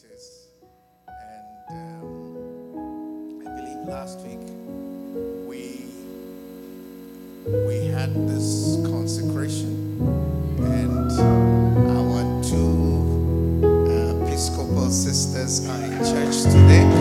practice. And um, I believe last week we we had this consecration, and our two uh, Episcopal sisters are in church today.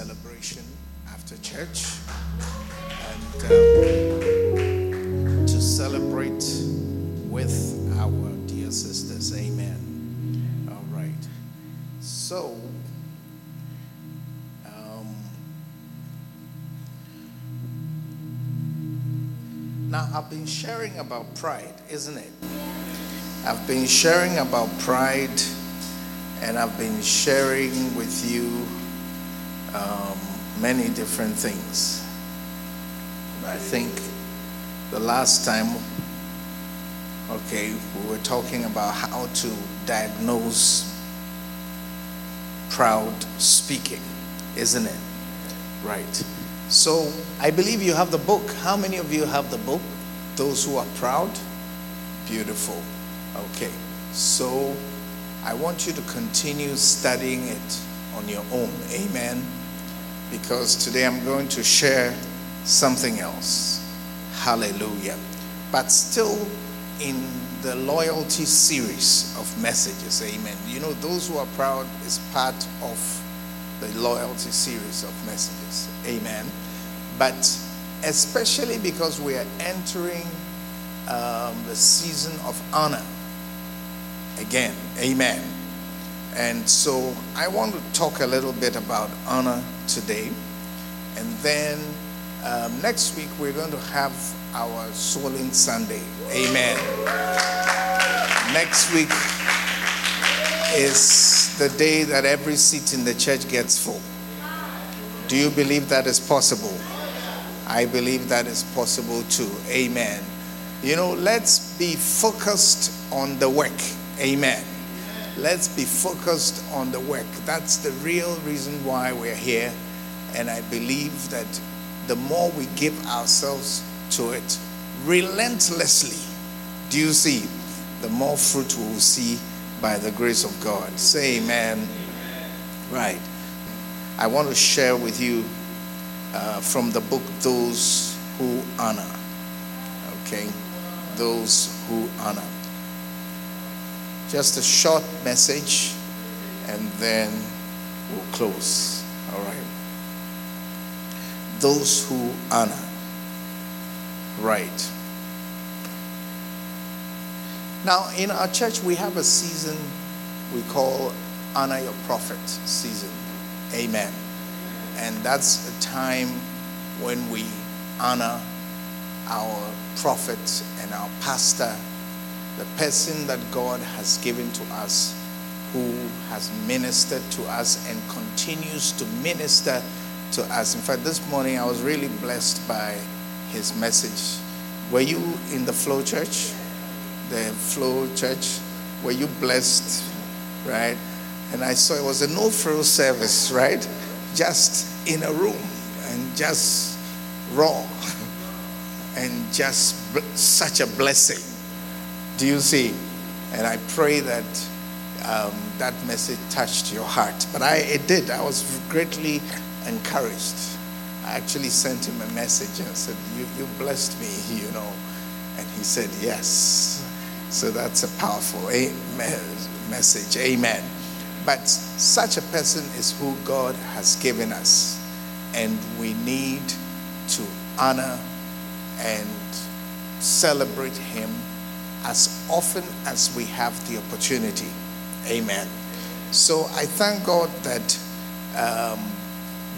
Celebration after church, and um, to celebrate with our dear sisters. Amen. All right. So, um, now I've been sharing about pride, isn't it? I've been sharing about pride, and I've been sharing with you um, many different things. I think the last time, okay, we were talking about how to diagnose proud speaking, isn't it? Right. So I believe you have the book. How many of you have the book? Those who are proud? Beautiful. Okay. So I want you to continue studying it on your own. Amen. Because today I'm going to share something else. Hallelujah. But still in the loyalty series of messages. Amen. You know, those who are proud is part of the loyalty series of messages. Amen. But especially because we are entering um, the season of honor again. Amen. And so I want to talk a little bit about honor today. And then um, next week we're going to have our Swollen Sunday. Amen. Next week is the day that every seat in the church gets full. Do you believe that is possible? I believe that is possible too. Amen. You know, let's be focused on the work. Amen. Let's be focused on the work. That's the real reason why we're here. And I believe that the more we give ourselves to it relentlessly, do you see, the more fruit we will see by the grace of God. Say amen. Right. I want to share with you uh, from the book Those Who Honor. Okay? Those Who Honor. Just a short message and then we'll close. All right. Those who honor. Right. Now, in our church, we have a season we call Honor Your Prophet season. Amen. And that's a time when we honor our prophet and our pastor, the person that God has given to us, who has ministered to us and continues to minister to us. In fact, this morning I was really blessed by his message. Were you in the Flow Church? The Flow Church? Were you blessed? Right? And I saw it was a no frill service, right? Just in a room and just raw and just such a blessing. Do you see? And I pray that um, that message touched your heart. But I, it did. I was greatly encouraged. I actually sent him a message and said, you, you blessed me, you know. And he said, Yes. So that's a powerful message. Amen. But such a person is who God has given us. And we need to honor and celebrate him as often as we have the opportunity. Amen. So I thank God that um,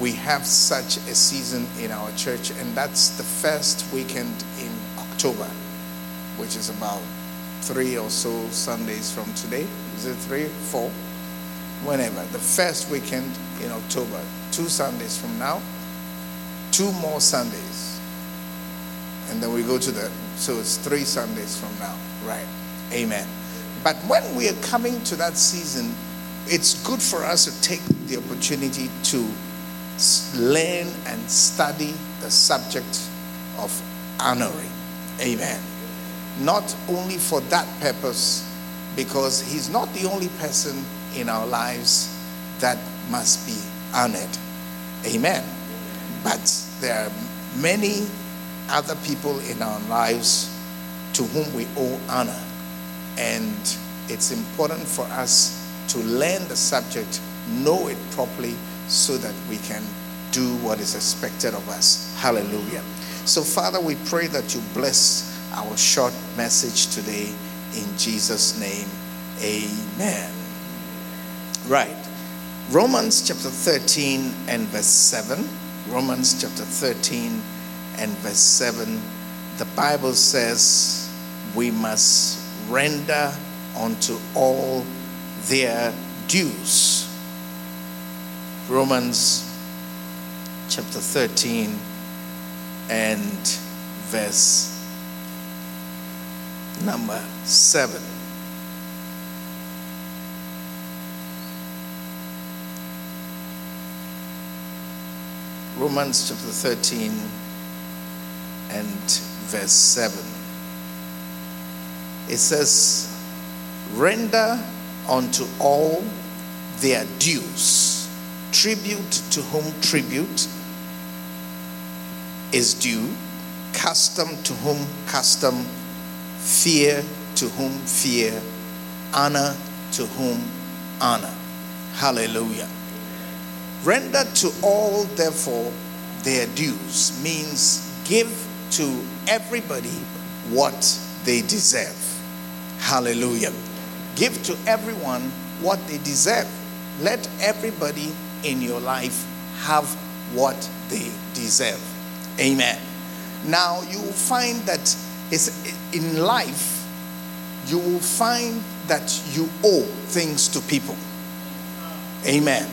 we have such a season in our church, and that's the first weekend in October, which is about three or so Sundays from today. Is it three, four? Whenever. The first weekend in October, two Sundays from now, two more Sundays. And then we go to the, so it's three Sundays from now. Right. Amen. But when we are coming to that season, it's good for us to take the opportunity to learn and study the subject of honoring. Amen. Not only for that purpose, because He's not the only person in our lives that must be honored. Amen. But there are many other people in our lives to whom we owe honor. And it's important for us to learn the subject, know it properly, so that we can do what is expected of us. Hallelujah. So, Father, we pray that you bless our short message today in Jesus' name. Amen. Right. Romans chapter 13 and verse 7. Romans chapter 13 and verse 7. The Bible says we must render unto all their dues. Romans chapter 13 and verse number 7. Romans chapter 13 and verse 7. It says, Render unto all their dues, tribute to whom tribute is due, custom to whom custom, fear to whom fear, honor to whom honor. Hallelujah. Render to all, therefore, their dues means give to everybody what they deserve. Hallelujah. Give to everyone what they deserve. Let everybody in your life have what they deserve. Amen. Now, you will find that in life, you will find that you owe things to people. Amen.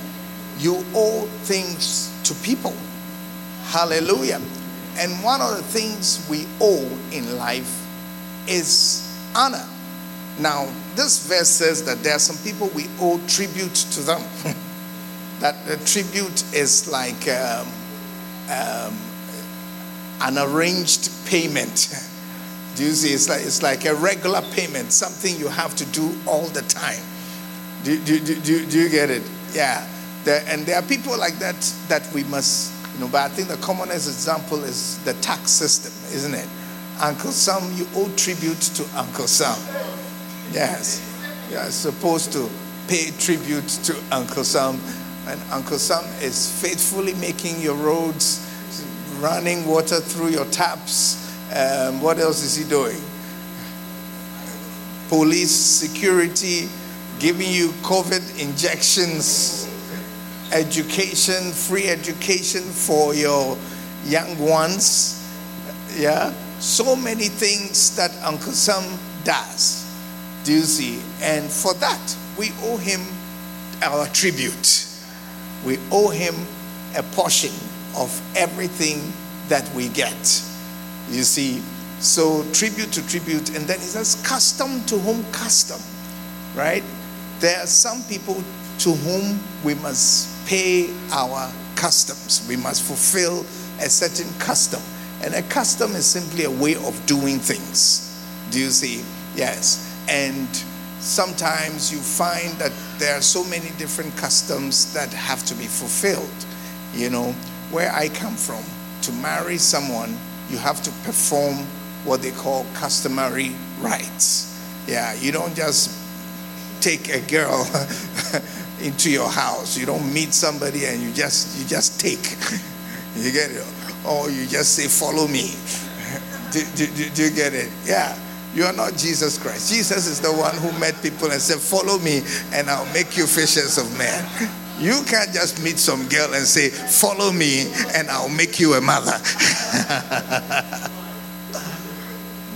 You owe things to people. Hallelujah. And one of the things we owe in life is honor. Now, this verse says that there are some people we owe tribute to them. that the tribute is like um, um, an arranged payment. Do you see? It's like, it's like a regular payment, something you have to do all the time. Do, do, do, do, do you get it? Yeah. There, and there are people like that that we must, you know, but I think the commonest example is the tax system, isn't it? Uncle Sam, you owe tribute to Uncle Sam. Yes. You're supposed to pay tribute to Uncle Sam. And Uncle Sam is faithfully making your roads, running water through your taps. Um, what else is he doing? Police, security, giving you COVID injections, education, free education for your young ones. Yeah? So many things that Uncle Sam does. Do you see? And for that, we owe him our tribute. We owe him a portion of everything that we get. You see? So, tribute to tribute. And then he says, custom to whom custom, right? There are some people to whom we must pay our customs. We must fulfill a certain custom. And a custom is simply a way of doing things. Do you see? Yes. And sometimes you find that there are so many different customs that have to be fulfilled. You know, where I come from, to marry someone, you have to perform what they call customary rites. Yeah, you don't just take a girl into your house. You don't meet somebody and you just you just take. you get it? Or you just say, "Follow me." do, do, do, do you get it? Yeah. You are not Jesus Christ. Jesus is the one who met people and said, Follow me, and I'll make you fishers of men. You can't just meet some girl and say, Follow me, and I'll make you a mother.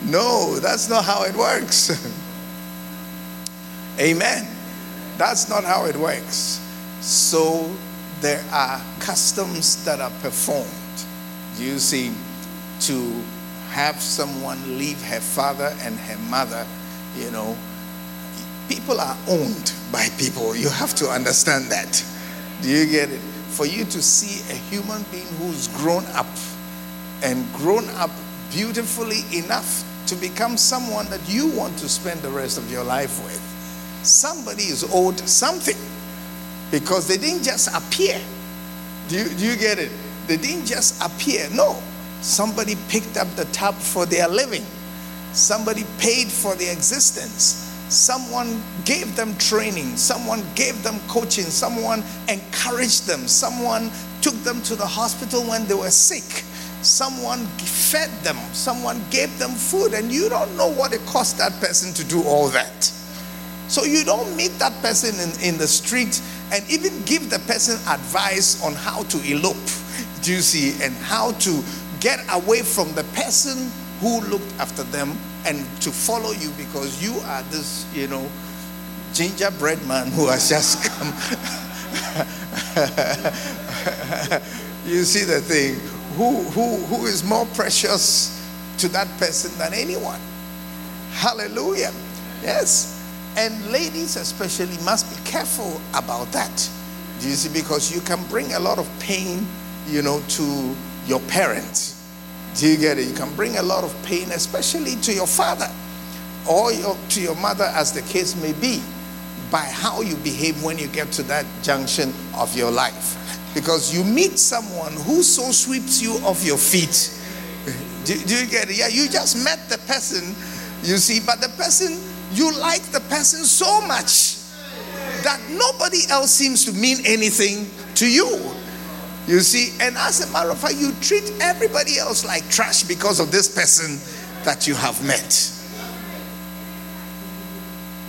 no, that's not how it works. Amen. That's not how it works. So there are customs that are performed. You see, to have someone leave her father and her mother, you know, people are owned by people. You have to understand that. Do you get it? For you to see a human being who's grown up and grown up beautifully enough to become someone that you want to spend the rest of your life with somebody is owed something because they didn't just appear. Do you, do you get it? They didn't just appear. No. Somebody picked up the tab for their living, somebody paid for their existence. Someone gave them training, someone gave them coaching, someone encouraged them, someone took them to the hospital when they were sick, someone fed them, someone gave them food, and you don't know what it cost that person to do all that. So you don't meet that person in, in the street and even give the person advice on how to elope, do you see, and how to get away from the person who looked after them and to follow you because you are this, you know, gingerbread man who has just come. you see the thing. Who, who, who is more precious to that person than anyone? Hallelujah. Yes. And ladies, especially, must be careful about that. Do you see? Because you can bring a lot of pain, you know, to your parents. Do you get it? You can bring a lot of pain, especially to your father or your, to your mother, as the case may be, by how you behave when you get to that junction of your life. Because you meet someone who so sweeps you off your feet. Do, do you get it? Yeah, you just met the person, you see, but the person you like the person so much that nobody else seems to mean anything to you. You see, and as a matter of fact, you treat everybody else like trash because of this person that you have met.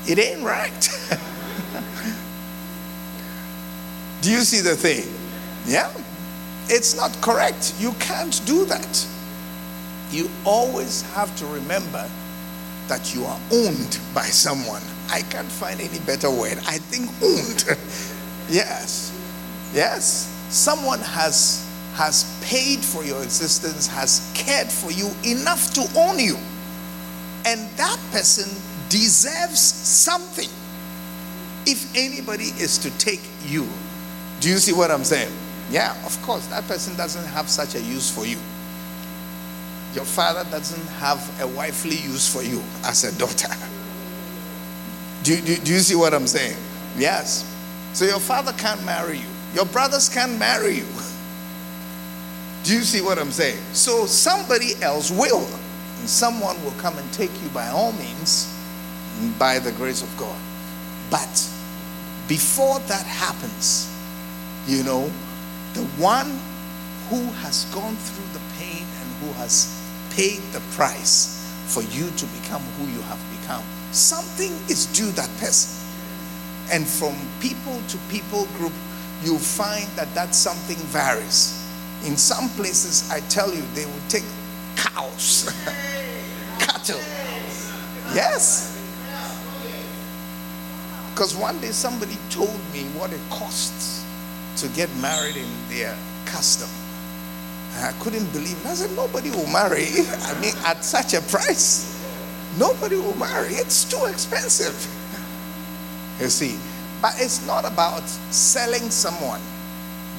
It ain't right. do you see the thing? Yeah? It's not correct. You can't do that. You always have to remember that you are owned by someone. I can't find any better word. I think owned. yes. Yes. Someone has has paid for your existence, has cared for you enough to own you. And that person deserves something if anybody is to take you. Do you see what I'm saying? Yeah, of course, that person doesn't have such a use for you. Your father doesn't have a wifely use for you as a daughter. Do, do, do you see what I'm saying? Yes. So your father can't marry you. Your brothers can't marry you. Do you see what I'm saying? So somebody else will. And someone will come and take you by all means by the grace of God. But before that happens, you know, the one who has gone through the pain and who has paid the price for you to become who you have become, something is due that person. And from people to people group, you find that that something varies. In some places, I tell you, they will take cows, cattle. Yes. Because one day somebody told me what it costs to get married in their custom. I couldn't believe it. I said, nobody will marry. I mean, at such a price, nobody will marry. It's too expensive. You see, but it's not about selling someone,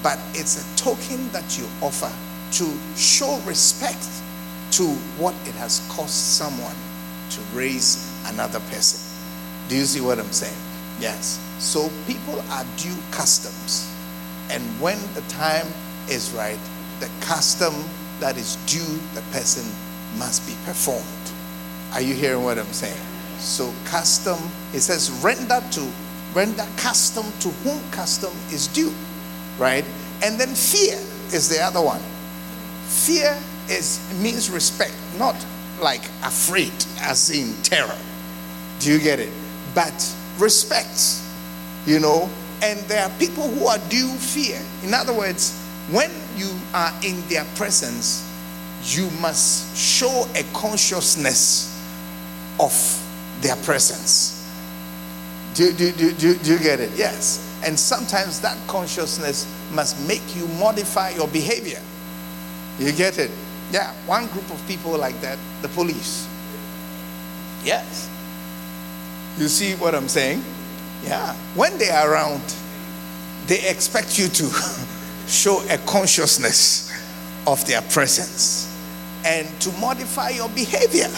but it's a token that you offer to show respect to what it has cost someone to raise another person. Do you see what I'm saying? Yes. So people are due customs. And when the time is right, the custom that is due the person must be performed. Are you hearing what I'm saying? So custom, it says render to render custom to whom custom is due, right? And then fear is the other one. Fear is means respect, not like afraid as in terror. Do you get it? But respect, you know, and there are people who are due fear. In other words, when you are in their presence, you must show a consciousness of their presence. Do, do, do, do, do you get it? Yes. And sometimes that consciousness must make you modify your behavior. You get it? Yeah, one group of people like that, the police. Yes. You see what I'm saying? Yeah. When they are around, they expect you to show a consciousness of their presence and to modify your behavior.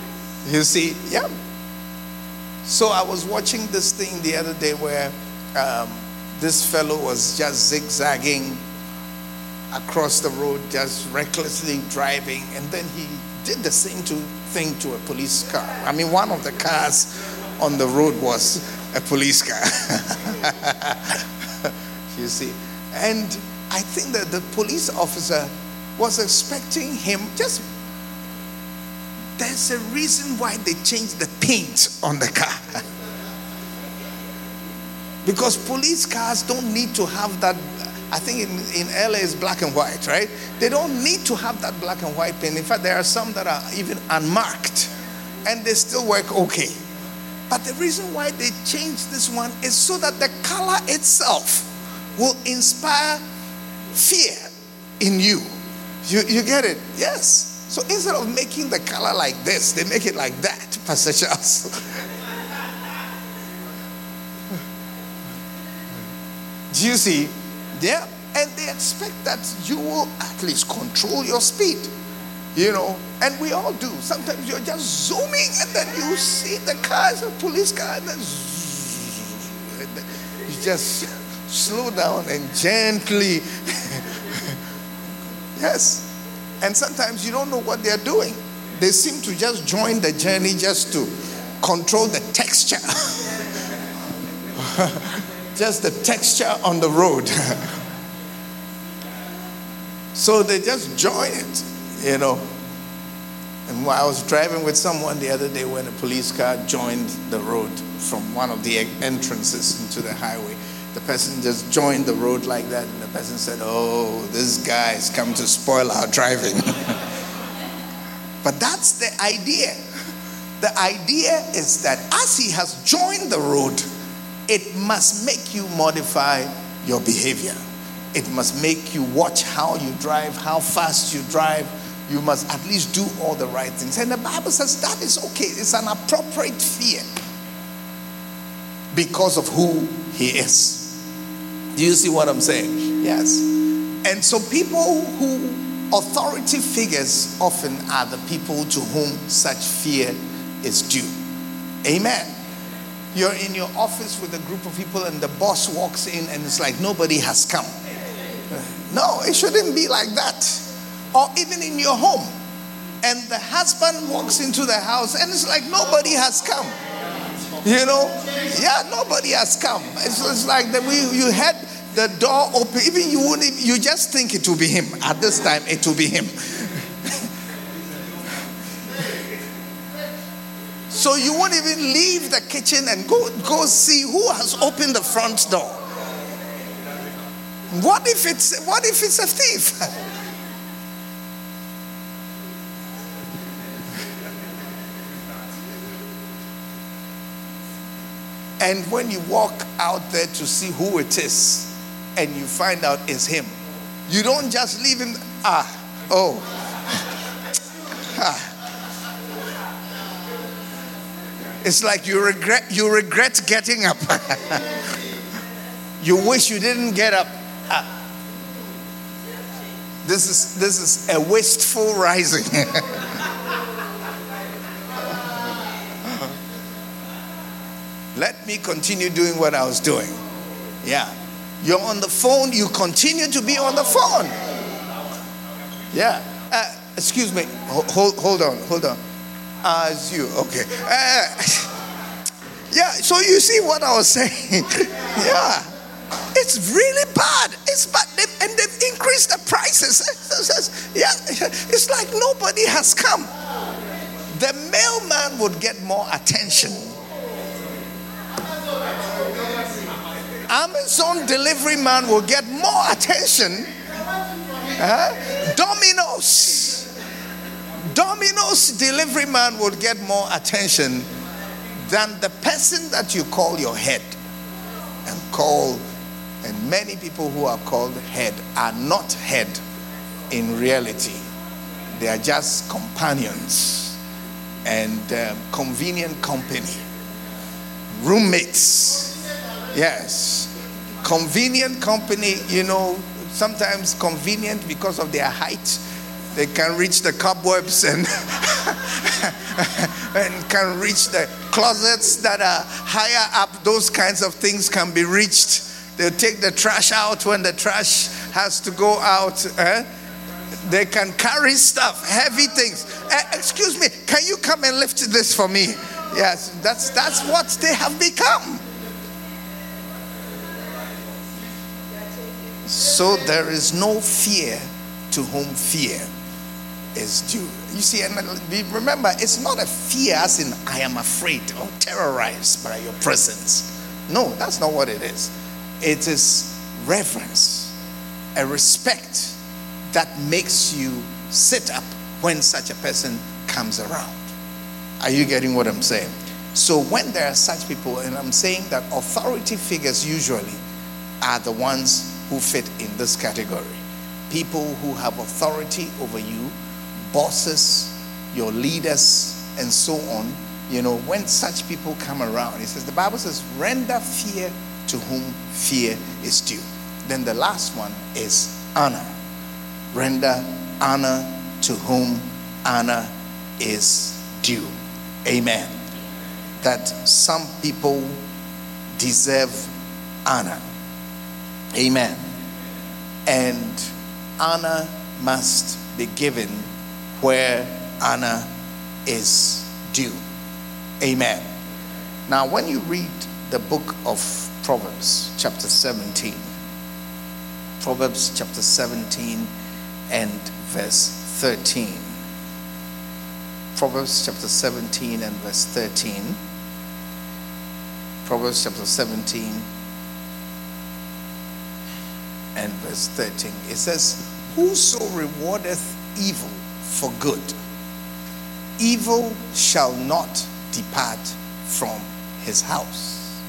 you see? Yeah. So I was watching this thing the other day where um, this fellow was just zigzagging across the road, just recklessly driving, and then he did the same to, thing to a police car. I mean, one of the cars on the road was a police car. you see? And I think that the police officer was expecting him just. There's a reason why they changed the paint on the car. because police cars don't need to have that. I think in, in LA it's black and white, right? They don't need to have that black and white paint. In fact, there are some that are even unmarked and they still work okay. But the reason why they changed this one is so that the color itself will inspire fear in you. You, you get it? Yes. So instead of making the color like this, they make it like that, Pastor Charles. Do you see? Yeah. And they expect that you will at least control your speed. You know, and we all do. Sometimes you're just zooming and then you see the cars, a police car, and then you just slow down and gently. Yes. And sometimes you don't know what they're doing. They seem to just join the journey just to control the texture. just the texture on the road. so they just join it, you know. And I was driving with someone the other day when a police car joined the road from one of the entrances into the highway. The person just joined the road like that, and the person said, Oh, this guy has come to spoil our driving. but that's the idea. The idea is that as he has joined the road, it must make you modify your behavior. It must make you watch how you drive, how fast you drive. You must at least do all the right things. And the Bible says that is okay. It's an appropriate fear because of who he is. Do you see what I'm saying? Yes. And so people who authority figures often are the people to whom such fear is due. Amen. You're in your office with a group of people, and the boss walks in, and it's like nobody has come. No, it shouldn't be like that. Or even in your home, and the husband walks into the house, and it's like nobody has come. You know, yeah, nobody has come. It's, it's like that we you had the door open. Even you wouldn't. You just think it will be him. At this time, it will be him. so you won't even leave the kitchen and go go see who has opened the front door. What if it's what if it's a thief? And when you walk out there to see who it is and you find out it's him, you don't just leave him, ah, oh. ah. It's like you regret you regret getting up. you wish you didn't get up. Ah. This is this is a wasteful rising. Let me continue doing what I was doing. Yeah. You're on the phone, you continue to be on the phone. Yeah. Uh, excuse me. Hold, hold on, hold on. As you, okay. Uh, yeah, so you see what I was saying? yeah. It's really bad. It's bad. They've, and they've increased the prices. yeah, it's like nobody has come. The mailman would get more attention Amazon delivery man will get more attention. Uh, Domino's. Domino's delivery man will get more attention than the person that you call your head and call and many people who are called head are not head in reality they are just companions and um, convenient company roommates Yes. Convenient company, you know, sometimes convenient because of their height. They can reach the cobwebs and, and can reach the closets that are higher up. Those kinds of things can be reached. They'll take the trash out when the trash has to go out. Eh? They can carry stuff, heavy things. Eh, excuse me, can you come and lift this for me? Yes, that's that's what they have become. So there is no fear to whom fear is due. You see, and uh, remember, it's not a fear as in I am afraid or terrorized by your presence. No, that's not what it is. It is reverence, a respect that makes you sit up when such a person comes around. Are you getting what I'm saying? So when there are such people, and I'm saying that authority figures usually are the ones who fit in this category. People who have authority over you, bosses, your leaders, and so on. You know, when such people come around, it says, the Bible says, render fear to whom fear is due. Then the last one is honor. Render honor to whom honor is due. Amen. That some people deserve honor. Amen. And honor must be given where honor is due. Amen. Now, when you read the book of Proverbs, chapter 17, Proverbs chapter 17 and verse 13. Proverbs chapter 17 and verse 13. Proverbs chapter 17 and verse 13. It says, Whoso rewardeth evil for good, evil shall not depart from his house.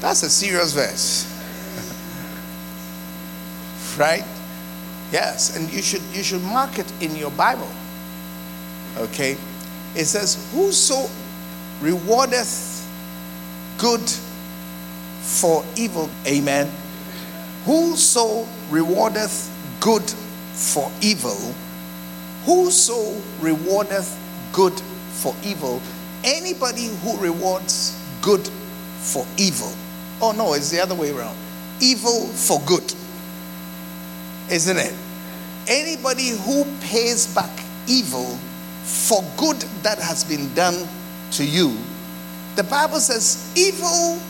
That's a serious verse. right? Yes, and you should you should mark it in your Bible. Okay? It says, Whoso rewardeth good for evil. Amen. Whoso rewardeth good for evil, whoso rewardeth good for evil, anybody who rewards good for evil. Oh no, it's the other way around. Evil for good. Isn't it? Anybody who pays back evil for good that has been done to you, the Bible says evil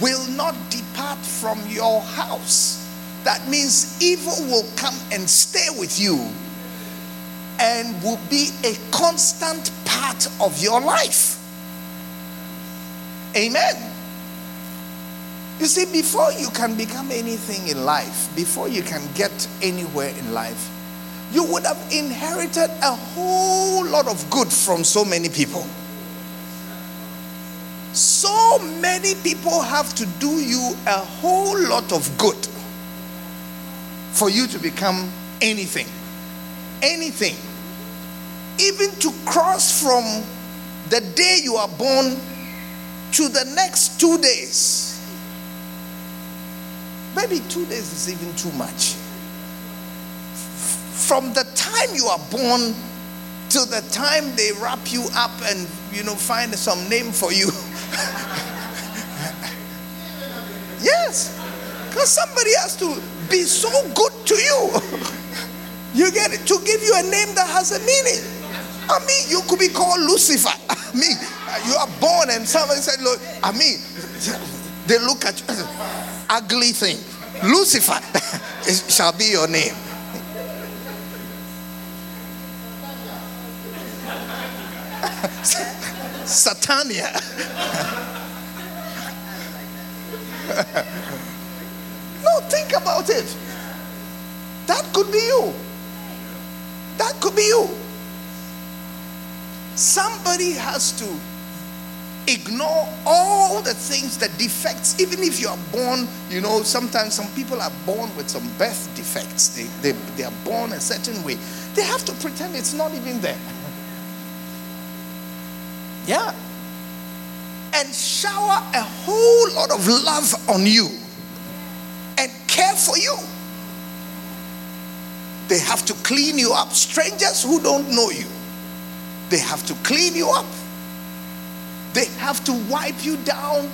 will not depart from your house. That means evil will come and stay with you and will be a constant part of your life. Amen. You see, before you can become anything in life, before you can get anywhere in life, you would have inherited a whole lot of good from so many people. So many people have to do you a whole lot of good for you to become anything. Anything. Even to cross from the day you are born to the next two days. Maybe two days is even too much. From the time you are born till the time they wrap you up and you know find some name for you. yes, because somebody has to be so good to you. you get it to give you a name that has a meaning. I mean, you could be called Lucifer. I mean, you are born and somebody said, Look, I mean, they look at you, ugly thing. Lucifer shall be your name. Satania. Think about it. That could be you. That could be you. Somebody has to ignore all the things, the defects, even if you are born, you know, sometimes some people are born with some birth defects. They, they, they are born a certain way. They have to pretend it's not even there. Yeah. And shower a whole lot of love on you care for you. They have to clean you up. Strangers who don't know you, they have to clean you up. They have to wipe you down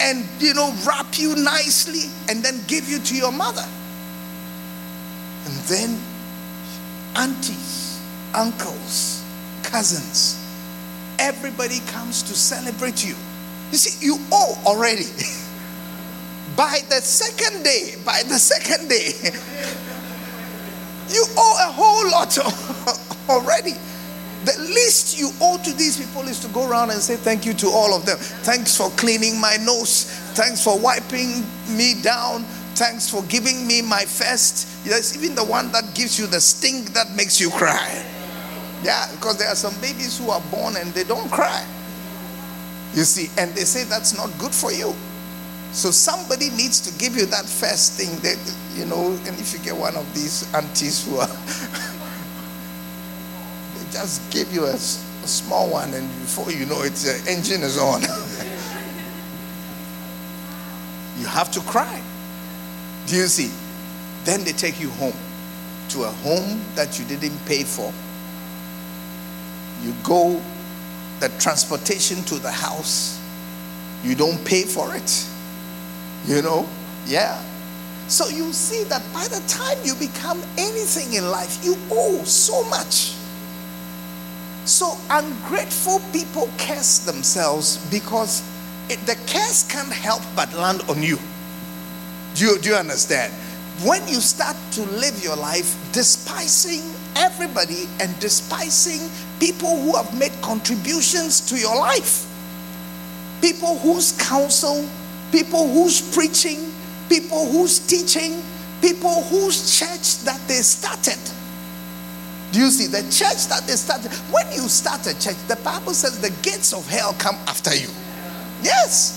and, you know, wrap you nicely and then give you to your mother. And then aunties, uncles, cousins, everybody comes to celebrate you. You see, you owe already. by the second day, by the second day, you owe a whole lot already. The least you owe to these people is to go around and say thank you to all of them. Thanks for cleaning my nose. Thanks for wiping me down. Thanks for giving me my first. Yes, even the one that gives you the stink that makes you cry. Yeah, because there are some babies who are born and they don't cry. You see, and they say that's not good for you. So somebody needs to give you that first thing that, you know, and if you get one of these aunties who are they just give you a, a small one, and before you know it, the engine is on. you have to cry. Do you see? Then they take you home to a home that you didn't pay for. You go, the transportation to the house, you don't pay for it. You know? Yeah. So you see that by the time you become anything in life, you owe so much. So ungrateful people curse themselves because it, the curse can't help but land on you. Do you, do you understand? When you start to live your life despising everybody and despising people who have made contributions to your life, people whose counsel, people whose preaching, people whose teaching, people whose church that they started do you see the church that they started? When you start a church, the Bible says the gates of hell come after you. Yes.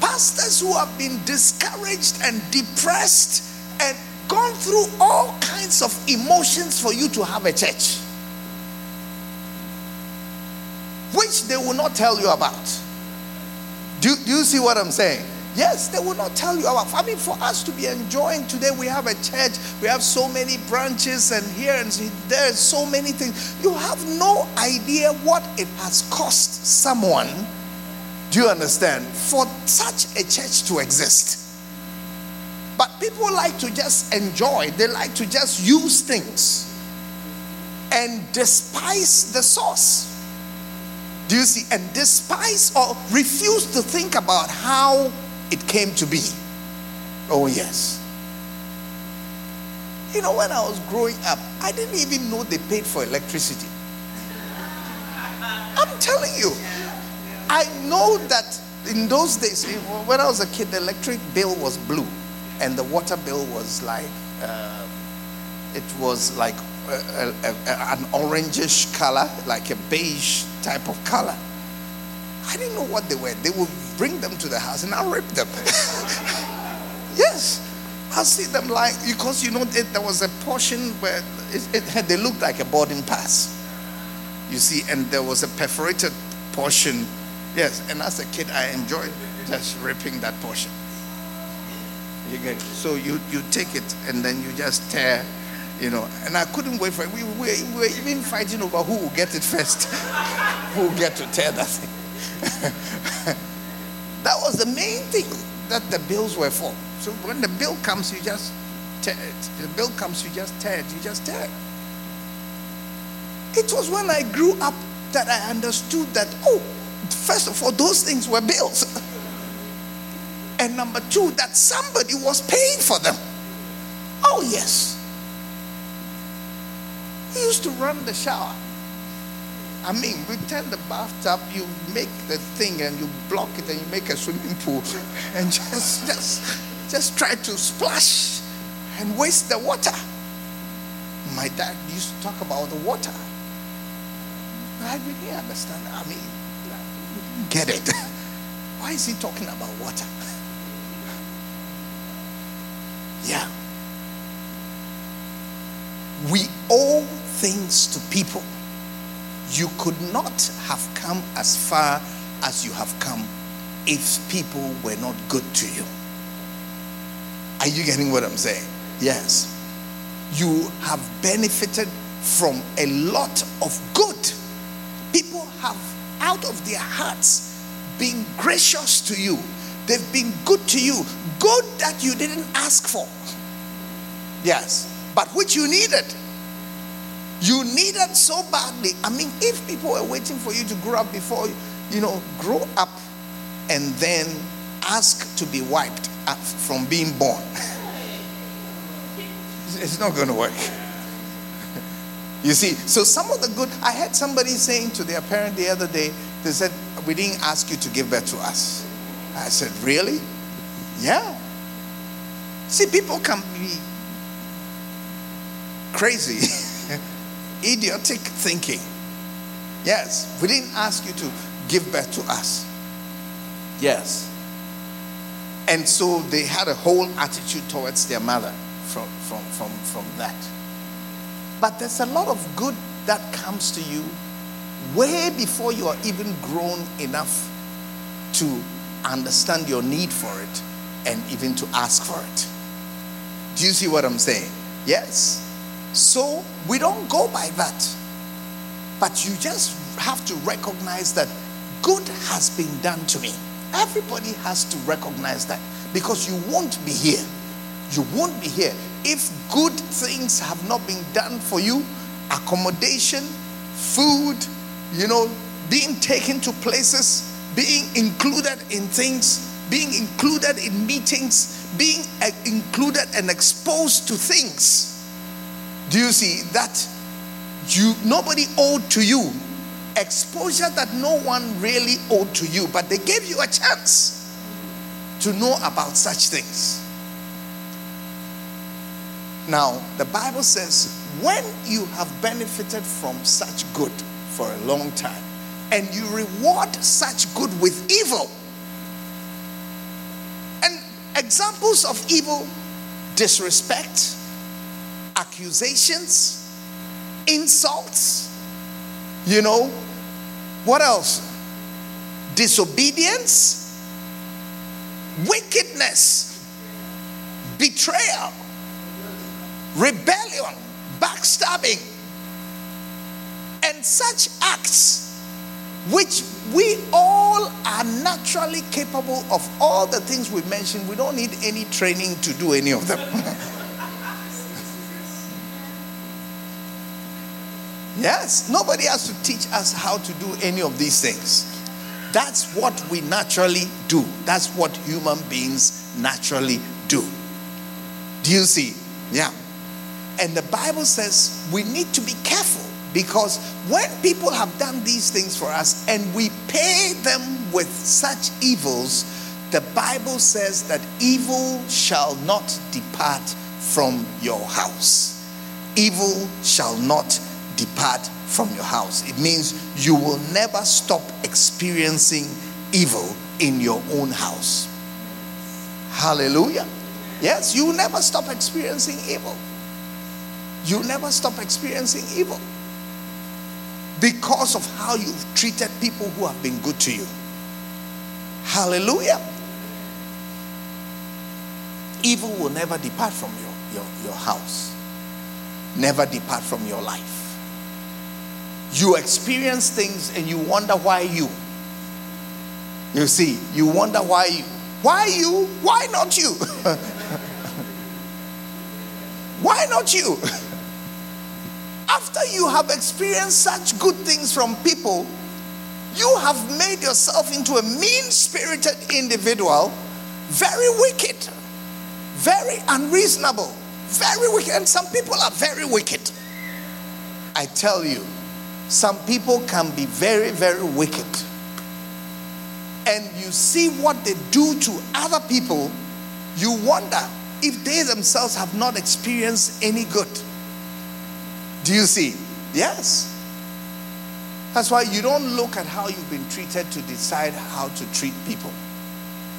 Pastors who have been discouraged and depressed and gone through all kinds of emotions for you to have a church, which they will not tell you about. Do, do you see what I'm saying? Yes, they will not tell you. I mean, for us to be enjoying today, we have a church, we have so many branches, and here and there, so many things. You have no idea what it has cost someone. Do you understand? For such a church to exist. But people like to just enjoy, they like to just use things and despise the source. Do you see? And despise or refuse to think about how it came to be. Oh, yes. You know, when I was growing up, I didn't even know they paid for electricity. I'm telling you. I know that in those days, when I was a kid, the electric bill was blue and the water bill was like, uh, it was like a, a, an orangish color, like a beige type of color. I didn't know what they were. They would bring them to the house and I'll rip them. yes. I'll see them like, because you know, it, there was a portion where it, it had, they looked like a boarding pass. You see, and there was a perforated portion. Yes, and as a kid, I enjoyed just ripping that portion. You get so you you take it and then you just tear, you know. And I couldn't wait for it. We, we, we were even fighting over who will get it first, who will get to tear that thing. that was the main thing that the bills were for. So when the bill comes, you just tear it. The bill comes, you just tear it. You just tear it. It was when I grew up that I understood that, oh, first of all, those things were bills. and number two, that somebody was paying for them. Oh, yes. He used to run the shower. I mean, we turn the bathtub, you make the thing and you block it and you make a swimming pool and just just just try to splash and waste the water. My dad used to talk about the water. I really understand. I mean, get it. Why is he talking about water? yeah. We owe things to people you could not have come as far as you have come if people were not good to you. Are you getting what I'm saying? Yes. You have benefited from a lot of good. People have, out of their hearts, been gracious to you. They've been good to you. Good that you didn't ask for. Yes. But which you needed. You needed so badly. I mean, if people were waiting for you to grow up before, you know, grow up and then ask to be wiped from being born, it's not going to work. You see, so some of the good, I had somebody saying to their parent the other day, they said, We didn't ask you to give birth to us. I said, Really? Yeah. See, people can be crazy. idiotic thinking. Yes, we didn't ask you to give birth to us. Yes. And so they had a whole attitude towards their mother from, from, from, from that. But there's a lot of good that comes to you way before you are even grown enough to understand your need for it and even to ask for it. Do you see what I'm saying? Yes. So we don't go by that. But you just have to recognize that good has been done to me. Everybody has to recognize that because you won't be here. You won't be here if good things have not been done for you accommodation, food, you know, being taken to places, being included in things, being included in meetings, being uh, included and exposed to things do you see that you nobody owed to you exposure that no one really owed to you, but they gave you a chance to know about such things. Now, the Bible says, when you have benefited from such good for a long time, and you reward such good with evil, and examples of evil disrespect, accusations, insults, you know, what else? Disobedience, wickedness, betrayal, rebellion, backstabbing, and such acts which we all are naturally capable of all the things we mentioned. We don't need any training to do any of them. yes, nobody has to teach us how to do any of these things. That's what we naturally do. That's what human beings naturally do. Do you see? Yeah. And the Bible says we need to be careful because when people have done these things for us and we pay them with such evils, the Bible says that evil shall not depart from your house. Evil shall not depart from your house. It means you will never stop experiencing evil in your own house. Hallelujah. Yes, you never stop experiencing evil. You never stop experiencing evil because of how you've treated people who have been good to you. Hallelujah. Evil will never depart from your, your, your house, never depart from your life. You experience things and you wonder why you. You see, you wonder why you. Why you? Why not you? why not you? after you have experienced such good things from people, you have made yourself into a mean spirited individual, very wicked, very unreasonable, very wicked. And some people are very wicked. I tell you, some people can be very, very wicked. And you see what they do to other people, you wonder if they themselves have not experienced any good. Do you see? Yes. That's why you don't look at how you've been treated to decide how to treat people.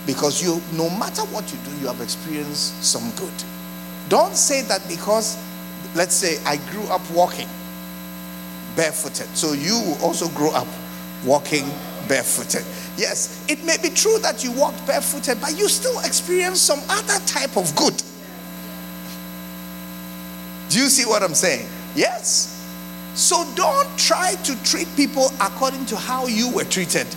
Because you, no matter what you do, you have experienced some good. Don't say that because, let's say, I grew up walking barefooted. So you also grow up walking barefooted. Yes, it may be true that you walked barefooted, but you still experience some other type of good. Do you see what I'm saying? Yes. So don't try to treat people according to how you were treated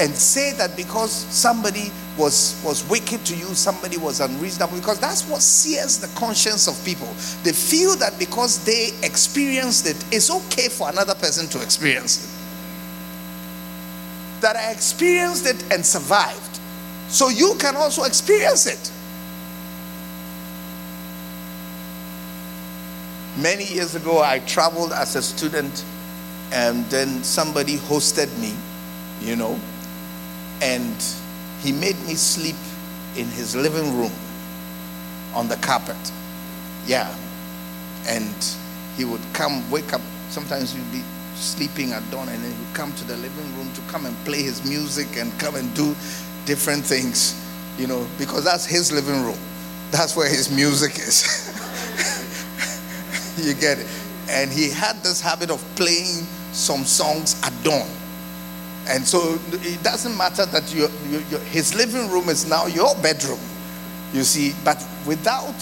and say that because somebody was was wicked to you somebody was unreasonable because that's what sears the conscience of people. They feel that because they experienced it it's okay for another person to experience it. That i experienced it and survived. So you can also experience it. Many years ago, I traveled as a student, and then somebody hosted me, you know, and he made me sleep in his living room on the carpet. Yeah. And he would come, wake up. Sometimes he'd be sleeping at dawn, and then he'd come to the living room to come and play his music and come and do different things, you know, because that's his living room. That's where his music is. you get it? And he had this habit of playing some songs at dawn. And so it doesn't matter that you, his living room is now your bedroom, you see, but without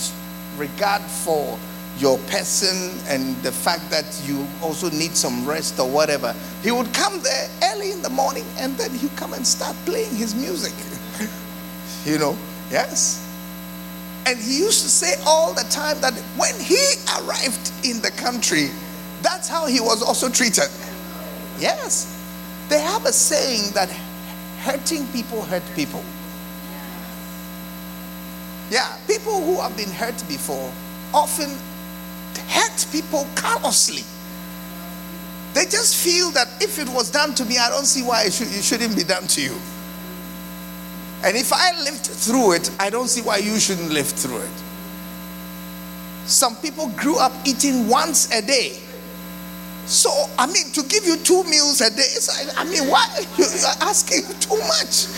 regard for your person and the fact that you also need some rest or whatever, he would come there early in the morning and then he'd come and start playing his music. you know, yes. And he used to say all the time that when he arrived in the country, that's how he was also treated. Yes. They have a saying that hurting people hurt people. Yeah, people who have been hurt before often hurt people callously. They just feel that if it was done to me, I don't see why it, should, it shouldn't be done to you. And if I lived through it, I don't see why you shouldn't live through it. Some people grew up eating once a day. So, I mean, to give you two meals a day, like, I mean, why? You're asking too much.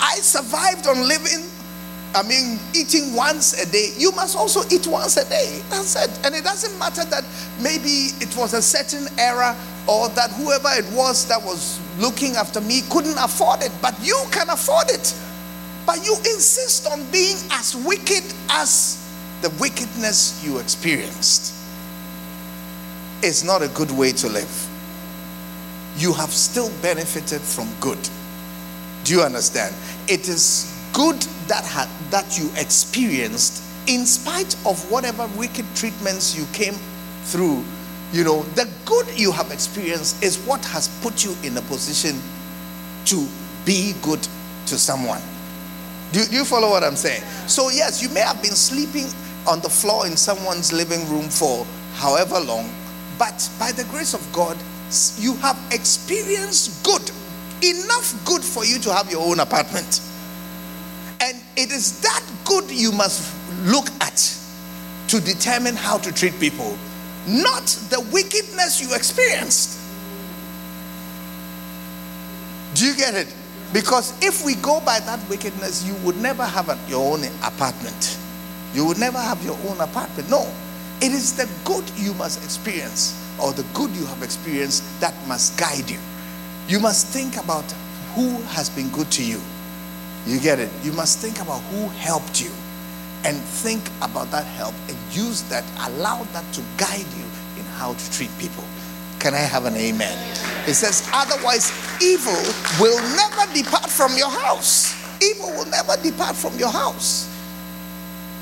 I survived on living, I mean, eating once a day. You must also eat once a day. That's it. And it doesn't matter that maybe it was a certain era or that whoever it was that was looking after me couldn't afford it, but you can afford it. But you insist on being as wicked as the wickedness you experienced. It's not a good way to live. You have still benefited from good. Do you understand? It is good that ha- that you experienced in spite of whatever wicked treatments you came through. You know, the good you have experienced is what has put you in a position to be good to someone. Do, do you follow what I'm saying? So, yes, you may have been sleeping on the floor in someone's living room for however long, but by the grace of God, you have experienced good, enough good for you to have your own apartment. And it is that good you must look at to determine how to treat people, not the wickedness you experienced. Do you get it? Because if we go by that wickedness, you would never have your own apartment. You would never have your own apartment. No. It is the good you must experience or the good you have experienced that must guide you. You must think about who has been good to you. You get it? You must think about who helped you and think about that help and use that, allow that to guide you in how to treat people. Can I have an amen? It says, otherwise, evil will never depart from your house. Evil will never depart from your house.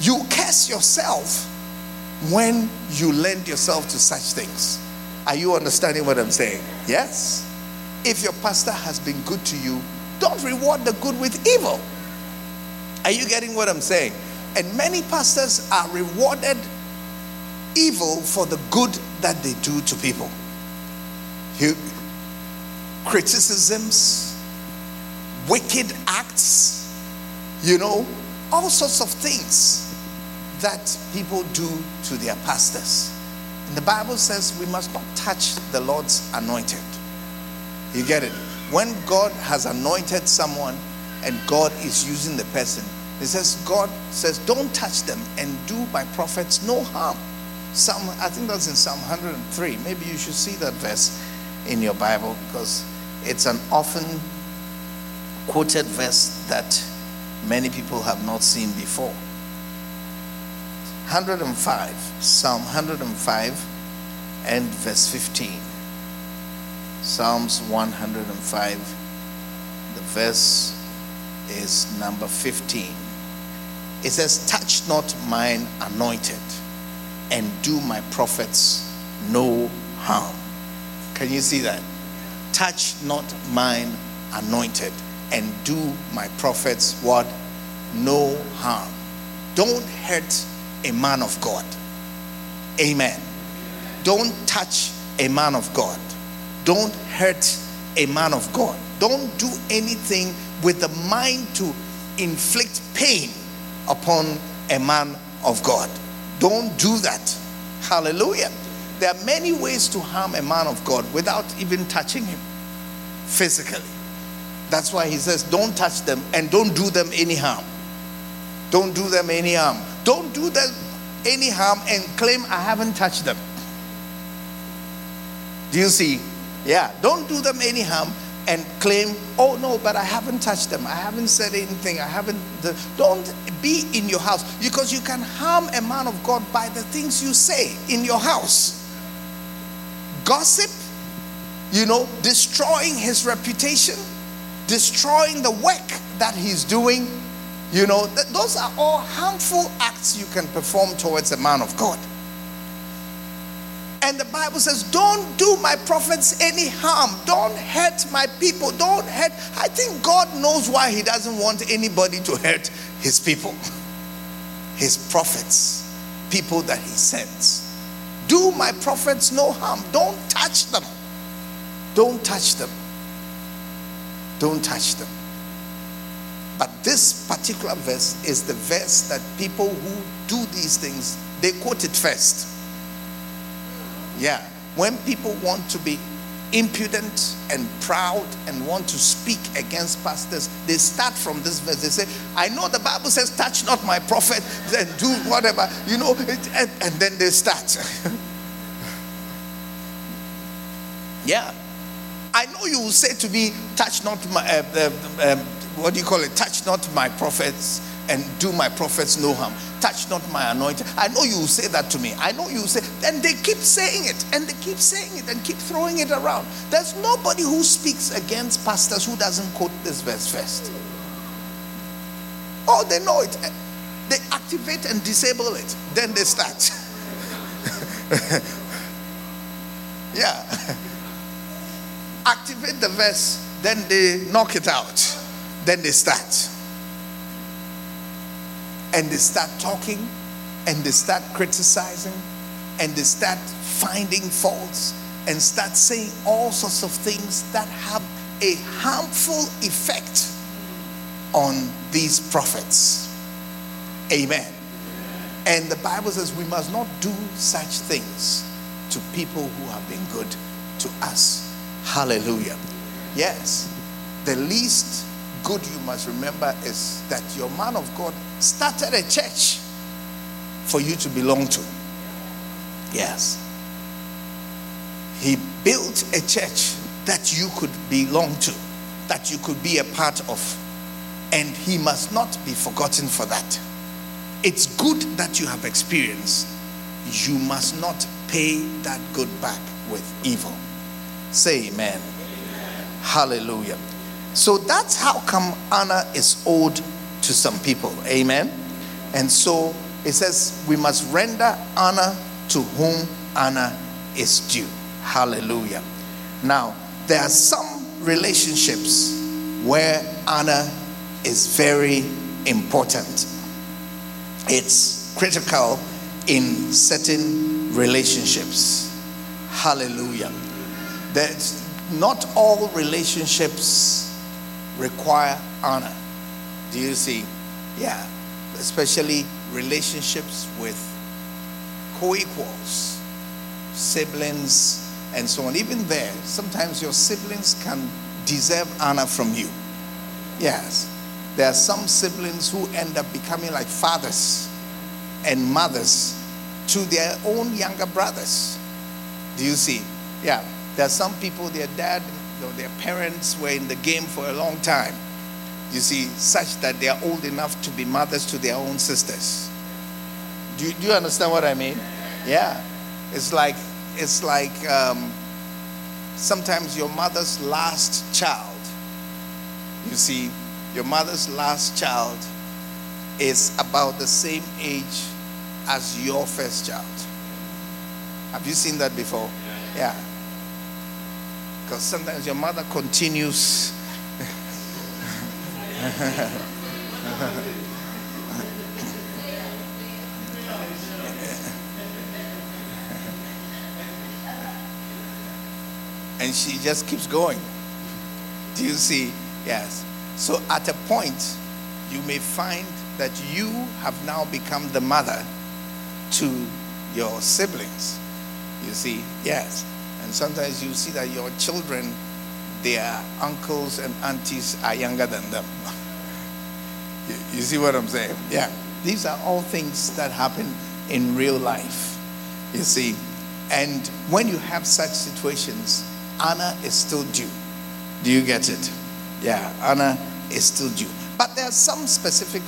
You curse yourself when you lend yourself to such things. Are you understanding what I'm saying? Yes. If your pastor has been good to you, don't reward the good with evil. Are you getting what I'm saying? And many pastors are rewarded evil for the good that they do to people. You, criticisms, wicked acts, you know, all sorts of things that people do to their pastors. And the Bible says we must not touch the Lord's anointed. You get it? When God has anointed someone and God is using the person, it says, God says, don't touch them and do my prophets no harm. Psalm, I think that's in Psalm 103. Maybe you should see that verse in your Bible because it's an often quoted verse that many people have not seen before. 105, Psalm 105 and verse 15. Psalms 105, the verse is number 15. It says, Touch not mine anointed, and do my prophets no harm. Can you see that? Touch not mine anointed, and do my prophets what? No harm. Don't hurt a man of God. Amen. Don't touch a man of God. Don't hurt a man of God. Don't do anything with the mind to inflict pain upon a man of God. Don't do that. Hallelujah. There are many ways to harm a man of God without even touching him physically. That's why he says, don't touch them and don't do them any harm. Don't do them any harm. Don't do them any harm and claim I haven't touched them. Do you see? Yeah, don't do them any harm and claim, oh no, but I haven't touched them. I haven't said anything. I haven't. Don't be in your house because you can harm a man of God by the things you say in your house. Gossip, you know, destroying his reputation, destroying the work that he's doing. You know, th- those are all harmful acts you can perform towards a man of God. And the Bible says, Don't do my prophets any harm. Don't hurt my people. Don't hurt. I think God knows why He doesn't want anybody to hurt His people, His prophets, people that He sends. Do my prophets no harm. Don't touch them. Don't touch them. Don't touch them. But this particular verse is the verse that people who do these things, they quote it first. Yeah. When people want to be impudent and proud and want to speak against pastors, they start from this verse. They say, I know the Bible says, touch not my prophet, then do whatever, you know, and, and then they start. yeah. I know you will say to me, touch not my, uh, uh, um, what do you call it? Touch not my prophets and do my prophets no harm. Touch not my anointing. I know you say that to me. I know you say, and they keep saying it, and they keep saying it, and keep throwing it around. There's nobody who speaks against pastors who doesn't quote this verse first. Oh, they know it. They activate and disable it. Then they start. yeah. Activate the verse, then they knock it out. Then they start and they start talking and they start criticizing and they start finding faults and start saying all sorts of things that have a harmful effect on these prophets. Amen. And the Bible says we must not do such things to people who have been good to us. Hallelujah. Yes. The least good you must remember is that your man of God started a church for you to belong to. Yes. He built a church that you could belong to, that you could be a part of. And he must not be forgotten for that. It's good that you have experienced. You must not pay that good back with evil. Say amen. amen. Hallelujah. So that's how come honor is owed to some people. Amen. And so it says we must render honor to whom honor is due. Hallelujah. Now, there are some relationships where honor is very important. It's critical in certain relationships. Hallelujah. That not all relationships require honor. Do you see? Yeah, especially relationships with co equals, siblings, and so on. Even there, sometimes your siblings can deserve honor from you. Yes, there are some siblings who end up becoming like fathers and mothers to their own younger brothers. Do you see? Yeah, there are some people, their dad their parents were in the game for a long time. You see, such that they are old enough to be mothers to their own sisters. Do you, do you understand what I mean? Yeah. It's like, it's like um, sometimes your mother's last child, you see, your mother's last child is about the same age as your first child. Have you seen that before? Yeah. Because sometimes your mother continues. and she just keeps going. Do you see? Yes. So at a point, you may find that you have now become the mother to your siblings. You see? Yes. And sometimes you see that your children, their uncles and aunties are younger than them. you, you see what I'm saying? Yeah. These are all things that happen in real life. You see? And when you have such situations, honor is still due. Do you get it? Yeah, honor is still due. But there are some specific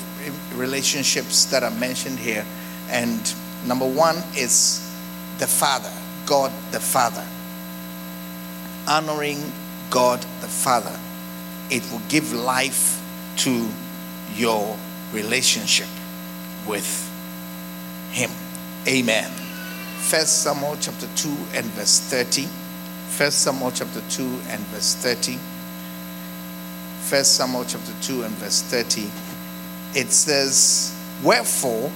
relationships that are mentioned here. And number one is the Father, God the Father honoring God the Father, it will give life to your relationship with Him. Amen. First Samuel chapter 2 and verse 30. First Samuel chapter 2 and verse 30. First Samuel chapter 2 and verse 30. It says, Wherefore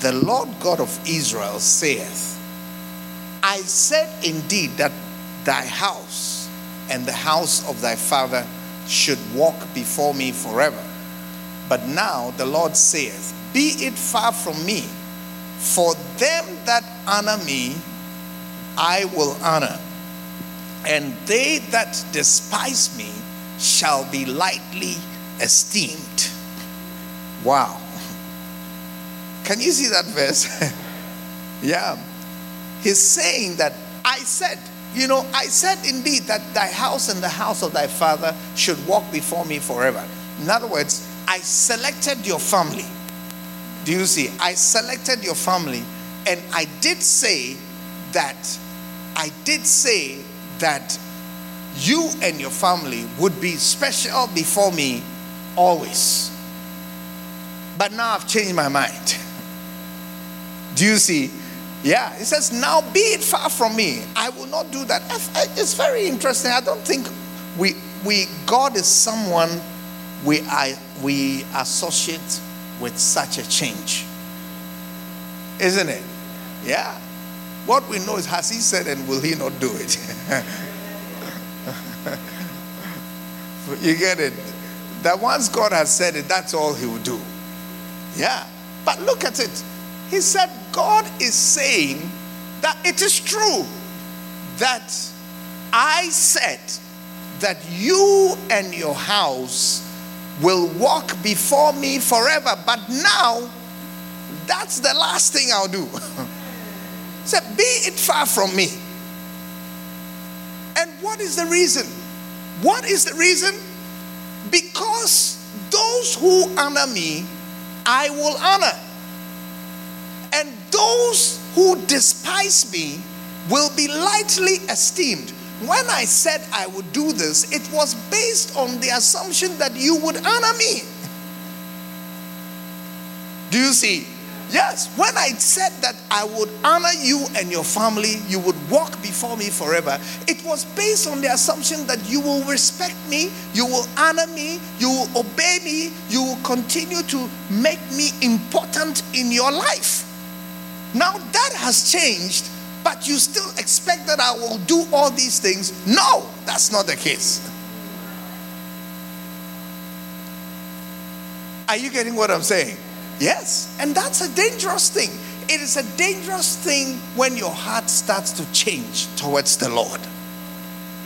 the Lord God of Israel saith, I said indeed that thy house and the house of thy father should walk before me forever. But now the Lord saith, Be it far from me, for them that honor me, I will honor, and they that despise me shall be lightly esteemed. Wow. Can you see that verse? yeah. He's saying that I said, You know, I said indeed that thy house and the house of thy father should walk before me forever. In other words, I selected your family. Do you see? I selected your family, and I did say that, I did say that you and your family would be special before me always. But now I've changed my mind. Do you see? Yeah, he says, Now be it far from me. I will not do that. It's very interesting. I don't think we, we God is someone we, I, we associate with such a change. Isn't it? Yeah. What we know is, has he said and will he not do it? you get it? That once God has said it, that's all he will do. Yeah. But look at it. He said, God is saying that it is true that I said that you and your house will walk before me forever. But now, that's the last thing I'll do. he Said, be it far from me. And what is the reason? What is the reason? Because those who honor me, I will honor. Those who despise me will be lightly esteemed. When I said I would do this, it was based on the assumption that you would honor me. Do you see? Yes, when I said that I would honor you and your family, you would walk before me forever, it was based on the assumption that you will respect me, you will honor me, you will obey me, you will continue to make me important in your life. Now that has changed, but you still expect that I will do all these things. No, that's not the case. Are you getting what I'm saying? Yes. And that's a dangerous thing. It is a dangerous thing when your heart starts to change towards the Lord.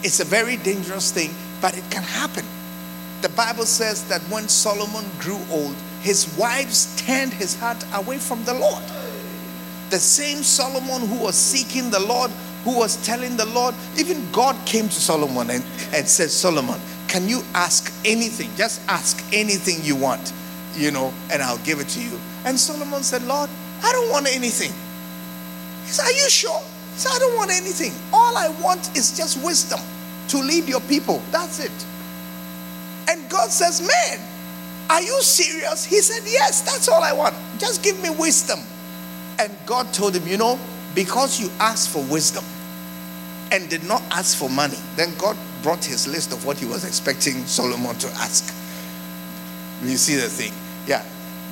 It's a very dangerous thing, but it can happen. The Bible says that when Solomon grew old, his wives turned his heart away from the Lord. The same Solomon who was seeking the Lord, who was telling the Lord, even God came to Solomon and, and said, Solomon, can you ask anything? Just ask anything you want you know, and I'll give it to you. And Solomon said, Lord, I don't want anything. He said, Are you sure? He said, I don't want anything. All I want is just wisdom to lead your people. That's it. And God says, Man, are you serious? He said, Yes, that's all I want. Just give me wisdom. And God told him, You know, because you asked for wisdom and did not ask for money, then God brought his list of what he was expecting Solomon to ask. You see the thing. Yeah.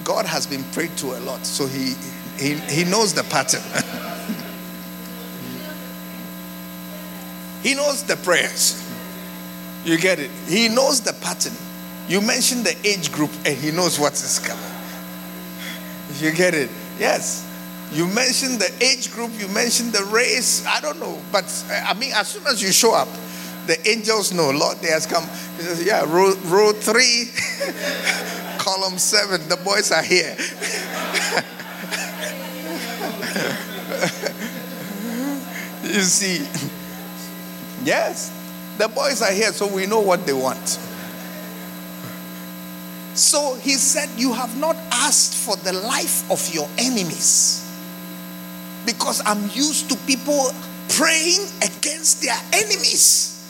God has been prayed to a lot, so he he, he knows the pattern. he knows the prayers. You get it? He knows the pattern. You mentioned the age group and he knows what is coming. You get it? Yes. You mentioned the age group, you mentioned the race. I don't know. But uh, I mean, as soon as you show up, the angels know, Lord, they has come. Says, Yeah, row, row three, column seven, the boys are here. you see, yes, the boys are here, so we know what they want. So he said, You have not asked for the life of your enemies. Because I'm used to people praying against their enemies.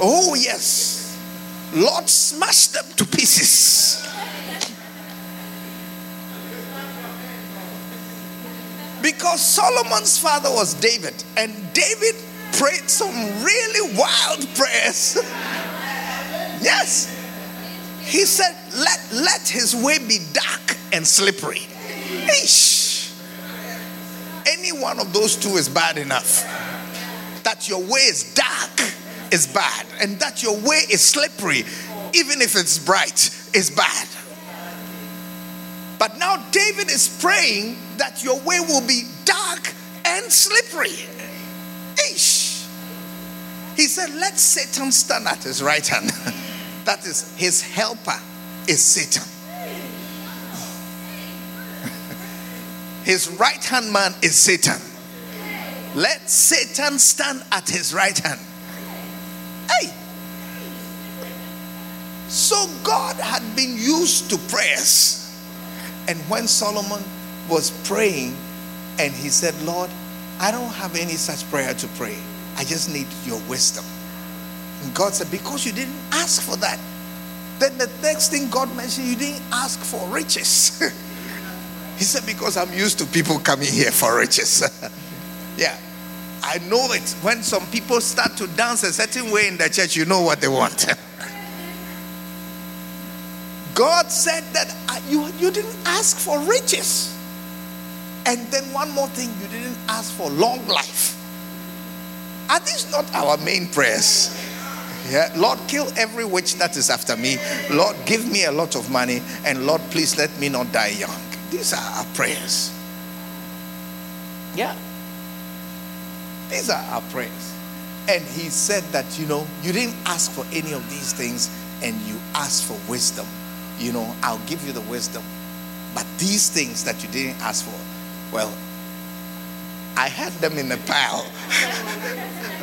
Oh, yes. Lord, smash them to pieces. Because Solomon's father was David, and David prayed some really wild prayers. yes. He said, let, let his way be dark and slippery. Ish. Any one of those two is bad enough. That your way is dark is bad, and that your way is slippery, even if it's bright, is bad. But now David is praying that your way will be dark and slippery. Ish. He said, Let Satan stand at his right hand. that is, his helper is Satan. His right hand man is Satan. Let Satan stand at his right hand. Hey! So God had been used to prayers. And when Solomon was praying, and he said, Lord, I don't have any such prayer to pray. I just need your wisdom. And God said, Because you didn't ask for that. Then the next thing God mentioned, you didn't ask for riches. he said, Because I'm used to people coming here for riches. yeah. I know it. When some people start to dance a certain way in the church, you know what they want. God said that you, you didn't ask for riches. And then one more thing, you didn't ask for long life. Are these not our main prayers? Yeah, Lord, kill every witch that is after me. Lord, give me a lot of money. And Lord, please let me not die young. These are our prayers. Yeah. These are our prayers. And he said that, you know, you didn't ask for any of these things and you asked for wisdom. You know, I'll give you the wisdom. But these things that you didn't ask for, well, I had them in a pile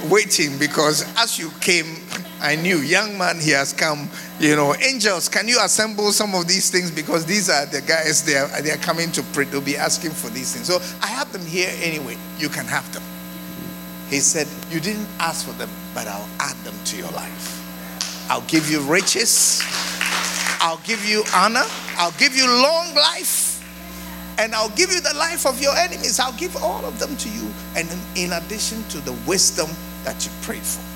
waiting because as you came, I knew, young man, he has come. You know, angels, can you assemble some of these things? Because these are the guys, they are, they are coming to pray. They'll be asking for these things. So I have them here anyway. You can have them. He said, You didn't ask for them, but I'll add them to your life. I'll give you riches. I'll give you honor. I'll give you long life and I'll give you the life of your enemies. I'll give all of them to you. And in addition to the wisdom that you prayed for.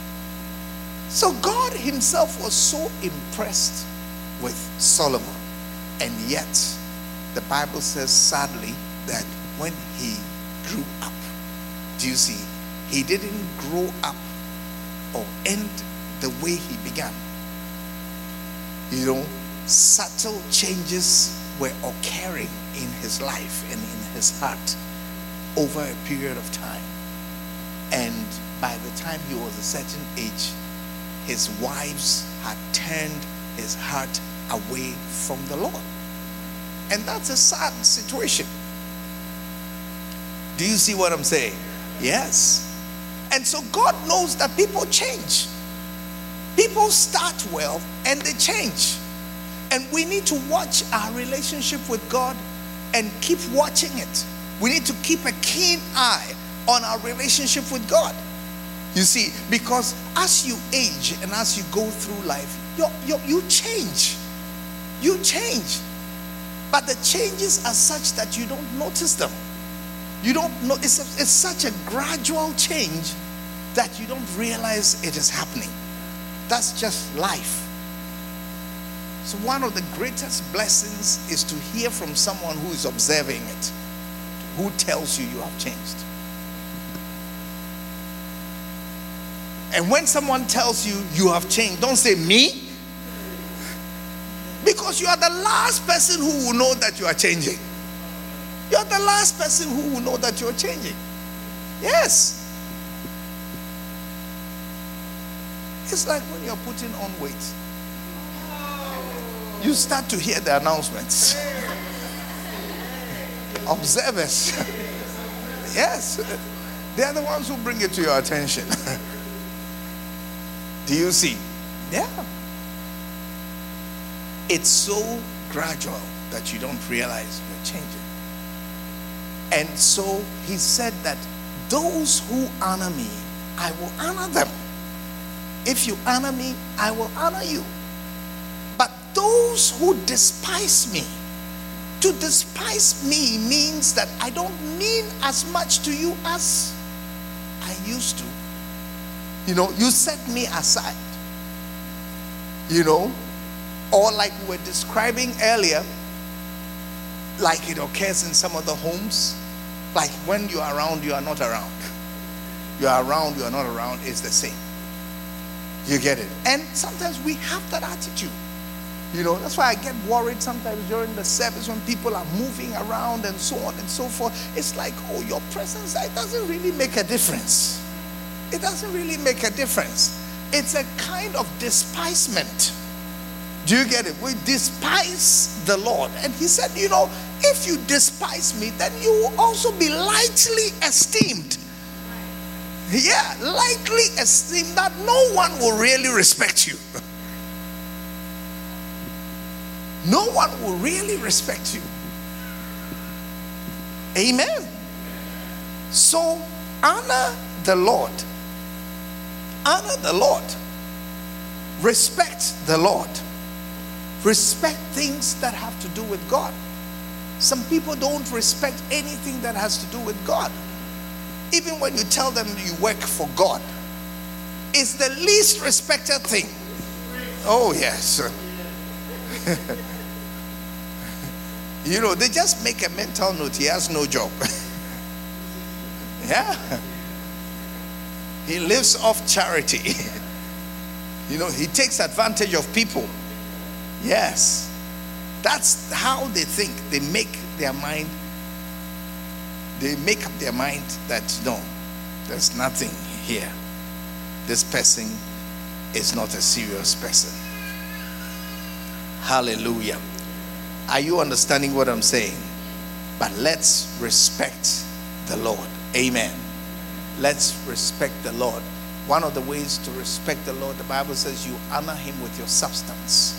So God Himself was so impressed with Solomon. And yet, the Bible says sadly that when he grew up, do you see, he didn't grow up or end the way he began. You know, subtle changes were occurring in his life and in his heart over a period of time. And by the time he was a certain age, his wives had turned his heart away from the Lord. And that's a sad situation. Do you see what I'm saying? Yes. And so God knows that people change. People start well and they change. And we need to watch our relationship with God and keep watching it. We need to keep a keen eye on our relationship with God. You see, because as you age and as you go through life, you you change. You change. But the changes are such that you don't notice them. You don't know, it's, a, it's such a gradual change that you don't realize it is happening. That's just life. So, one of the greatest blessings is to hear from someone who is observing it, who tells you you have changed. And when someone tells you you have changed, don't say me. Because you are the last person who will know that you are changing. You're the last person who will know that you're changing. Yes. It's like when you're putting on weight you start to hear the announcements. Observers. yes. They are the ones who bring it to your attention. Do you see? Yeah. It's so gradual that you don't realize you're changing. And so he said that those who honor me, I will honor them. If you honor me, I will honor you But those who despise me. To despise me means that I don't mean as much to you as I used to. You know, you set me aside. You know, or like we were describing earlier, like it occurs in some of the homes, like when you are around, you are not around. You are around, you are not around, it's the same. You get it? And sometimes we have that attitude. You know, that's why I get worried sometimes during the service when people are moving around and so on and so forth. It's like, oh, your presence, it doesn't really make a difference. It doesn't really make a difference. It's a kind of despisement. Do you get it? We despise the Lord. And he said, you know, if you despise me, then you will also be lightly esteemed. Yeah, lightly esteemed that no one will really respect you. No one will really respect you. Amen. So honor the Lord. Honor the Lord. Respect the Lord. Respect things that have to do with God. Some people don't respect anything that has to do with God. Even when you tell them you work for God, it's the least respected thing. Oh, yes. you know, they just make a mental note he has no job. yeah. He lives off charity. you know, he takes advantage of people. Yes. That's how they think. They make their mind, they make up their mind that no, there's nothing here. This person is not a serious person. Hallelujah. Are you understanding what I'm saying? But let's respect the Lord. Amen. Let's respect the Lord. One of the ways to respect the Lord, the Bible says you honor him with your substance.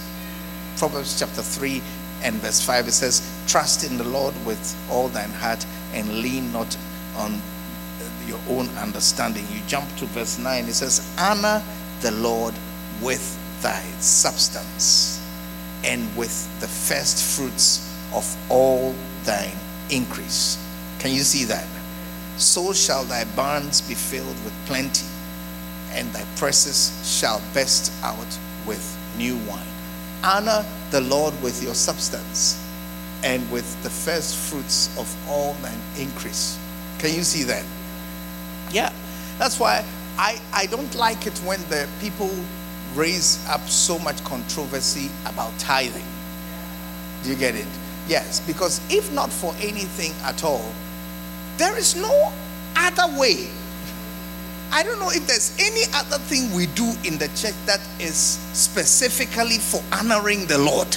Proverbs chapter 3 and verse 5, it says, Trust in the Lord with all thine heart and lean not on your own understanding. You jump to verse 9, it says, Honor the Lord with thy substance and with the first fruits of all thine increase. Can you see that? So shall thy barns be filled with plenty, and thy presses shall burst out with new wine. Honor the Lord with your substance and with the first fruits of all thine increase. Can you see that? Yeah. That's why I, I don't like it when the people raise up so much controversy about tithing. Do you get it? Yes, because if not for anything at all, there is no other way. I don't know if there's any other thing we do in the church that is specifically for honoring the Lord.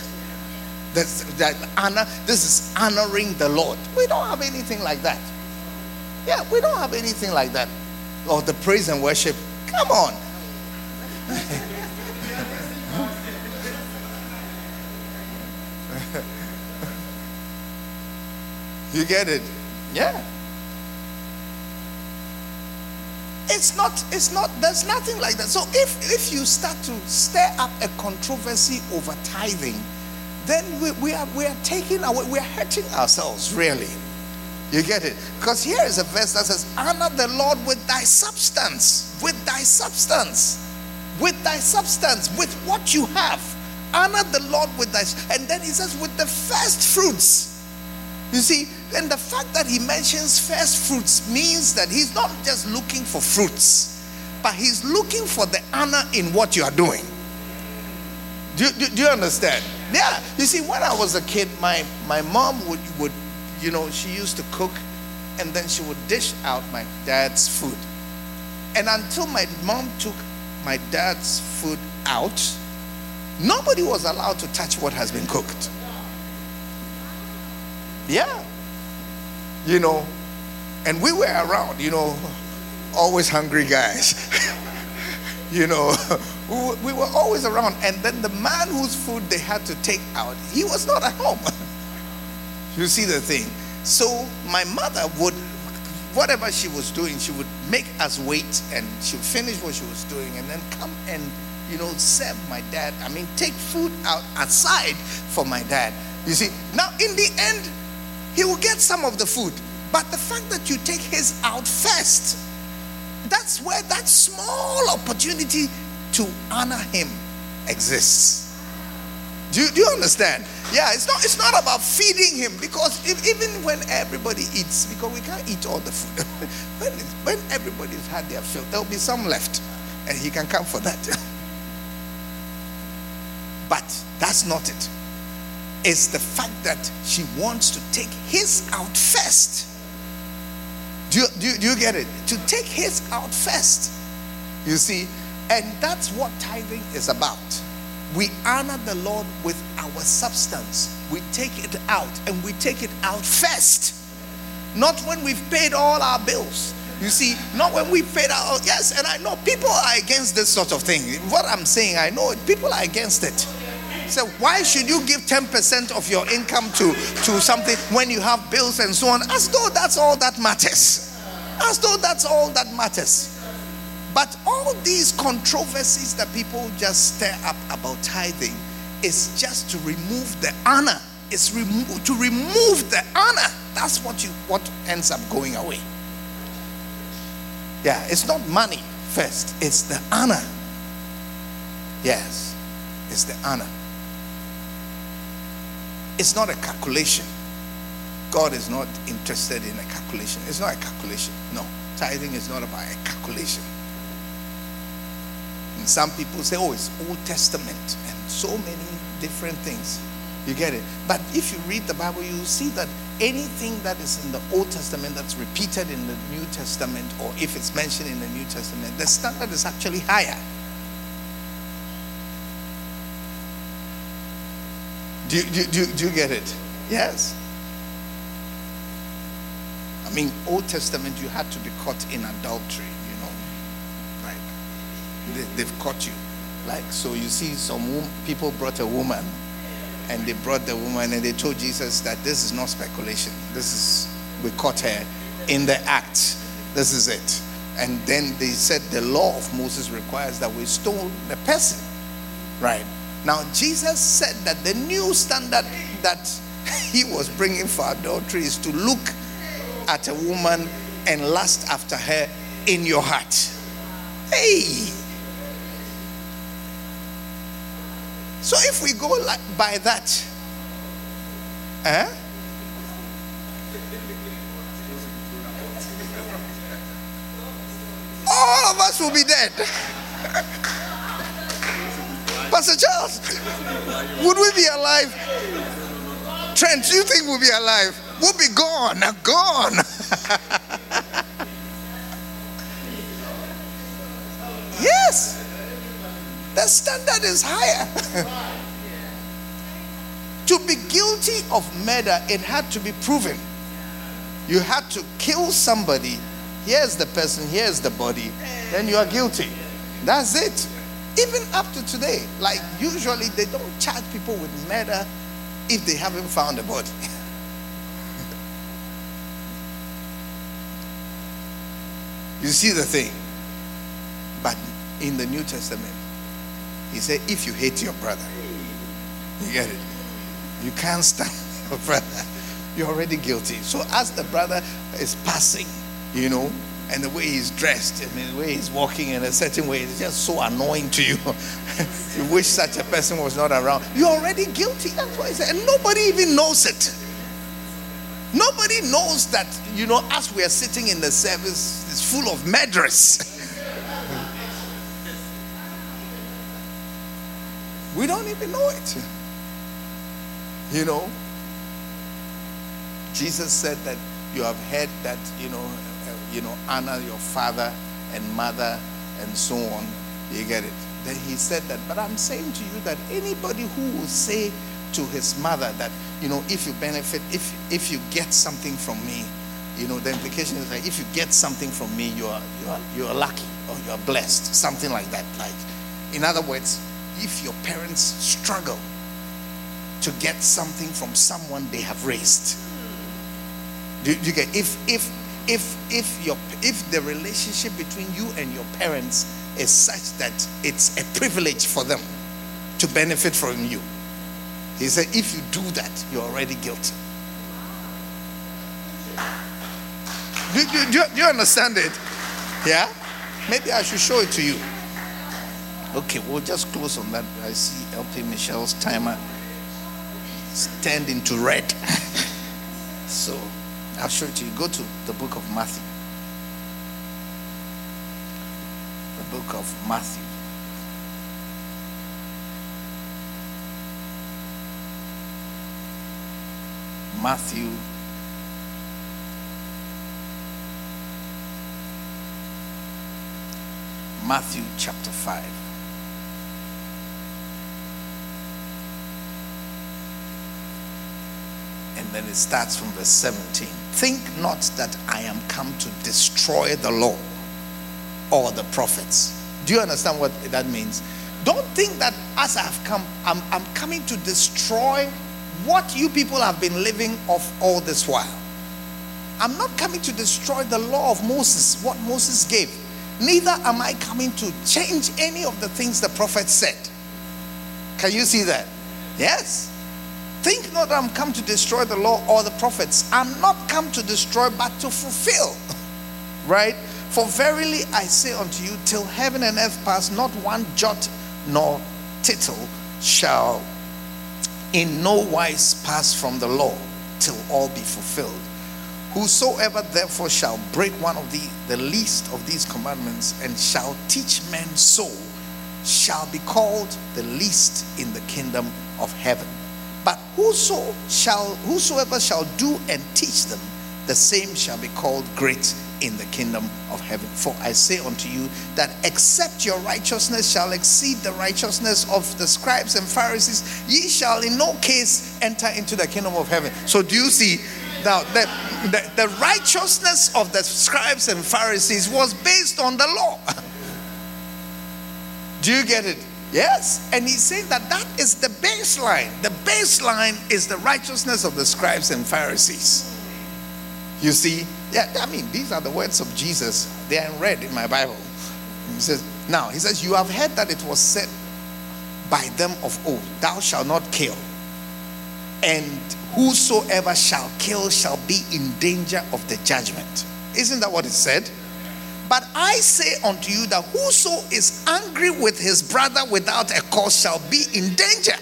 That's, that honor, this is honoring the Lord. We don't have anything like that. Yeah, we don't have anything like that. Or the praise and worship. Come on. you get it? Yeah. It's not, it's not, there's nothing like that. So if if you start to stir up a controversy over tithing, then we, we are we are taking away, we are hurting ourselves, really. You get it? Because here is a verse that says, Honor the Lord with thy substance, with thy substance with thy substance, with what you have. Honor the Lord with thy, and then he says, with the first fruits. You see, and the fact that he mentions first fruits means that he's not just looking for fruits, but he's looking for the honor in what you are doing. Do, do, do you understand? Yeah. You see, when I was a kid, my, my mom would, would, you know, she used to cook and then she would dish out my dad's food. And until my mom took my dad's food out, nobody was allowed to touch what has been cooked. Yeah. You know, and we were around, you know, always hungry guys. you know, we were always around. And then the man whose food they had to take out, he was not at home. you see the thing? So my mother would whatever she was doing, she would make us wait and she would finish what she was doing and then come and, you know, serve my dad. I mean, take food out aside for my dad. You see, now in the end, he will get some of the food. But the fact that you take his out first, that's where that small opportunity to honor him exists. Do you, do you understand? Yeah, it's not it's not about feeding him because if, even when everybody eats, because we can't eat all the food. when, when everybody's had their fill, there'll be some left, and he can come for that. but that's not it. It's the fact that she wants to take his out first. Do you, do, you, do you get it? To take his out first. You see, and that's what tithing is about we honor the Lord with our substance. We take it out and we take it out first. Not when we've paid all our bills You see, not when we paid out. Yes, and I know people are against this sort of thing. What I'm saying, I know people are against it. So why should you give 10% of your income to, to something when you have bills and so on? As though that's all that matters. As though that's all that matters. But all these controversies that people just stir up about tithing is just to remove the honor. It's remo- to remove the honor. That's what you what ends up going away. Yeah, it's not money first, it's the honor. Yes, it's the honor. It's not a calculation. God is not interested in a calculation. It's not a calculation. No, tithing is not about a calculation. And some people say, oh, it's Old Testament and so many different things. You get it? But if you read the Bible, you see that anything that is in the Old Testament that's repeated in the New Testament, or if it's mentioned in the New Testament, the standard is actually higher. Do you, do, do, do you get it? Yes. I mean, Old Testament, you had to be caught in adultery, you know. Right? They, they've caught you. Like, so you see, some people brought a woman and they brought the woman and they told Jesus that this is not speculation. This is, we caught her in the act. This is it. And then they said the law of Moses requires that we stone the person. Right. Now, Jesus said that the new standard that he was bringing for adultery is to look at a woman and lust after her in your heart. Hey! So if we go like by that, eh? All of us will be dead. Pastor Charles, would we be alive? Trent, do you think we'll be alive? We'll be gone, gone. yes. The standard is higher. to be guilty of murder, it had to be proven. You had to kill somebody. Here's the person, here's the body. Then you are guilty. That's it. Even up to today, like usually they don't charge people with murder if they haven't found a body. you see the thing. But in the New Testament, he said, if you hate your brother, you get it. You can't stand your brother. You're already guilty. So as the brother is passing, you know, and the way he's dressed, and the way he's walking in a certain way, it's just so annoying to you. you wish such a person was not around. You're already guilty. That's why and nobody even knows it. Nobody knows that, you know, as we are sitting in the service, it's full of murderers. We don't even know it. You know, Jesus said that you have heard that, you know, you know, honor your father and mother and so on. You get it. Then he said that, but I'm saying to you that anybody who will say to his mother that, you know, if you benefit, if if you get something from me, you know, the implication is that if you get something from me, you are you are you are lucky or you are blessed, something like that. Like, in other words, if your parents struggle to get something from someone they have raised. Do, do you get if if if if your if the relationship between you and your parents is such that it's a privilege for them to benefit from you. He said, if you do that, you're already guilty. Do, do, do, do you understand it? Yeah? Maybe I should show it to you. Okay, we'll just close on that. I see LP Michelle's timer turned into red. so I'll show it to you. Go to the book of Matthew. The book of Matthew. Matthew Matthew chapter 5. And then it starts from verse 17. Think not that I am come to destroy the law or the prophets. Do you understand what that means? Don't think that as I've come, I'm, I'm coming to destroy what you people have been living off all this while. I'm not coming to destroy the law of Moses, what Moses gave. Neither am I coming to change any of the things the prophet said. Can you see that? Yes. Think not I'm come to destroy the law or the prophets. I'm not come to destroy, but to fulfill. right? For verily I say unto you, till heaven and earth pass, not one jot nor tittle shall in no wise pass from the law till all be fulfilled. Whosoever therefore shall break one of the, the least of these commandments and shall teach men so shall be called the least in the kingdom of heaven. But whoso shall whosoever shall do and teach them, the same shall be called great in the kingdom of heaven. For I say unto you that except your righteousness shall exceed the righteousness of the scribes and Pharisees, ye shall in no case enter into the kingdom of heaven. So, do you see now the, the, the righteousness of the scribes and Pharisees was based on the law? do you get it? Yes. And he's saying that that is the baseline. The baseline is the righteousness of the scribes and Pharisees. You see, yeah, I mean, these are the words of Jesus. They are read in my Bible. He says, Now, he says, You have heard that it was said by them of old, Thou shalt not kill. And whosoever shall kill shall be in danger of the judgment. Isn't that what it said? But I say unto you that whoso is angry with his brother without a cause shall be in danger.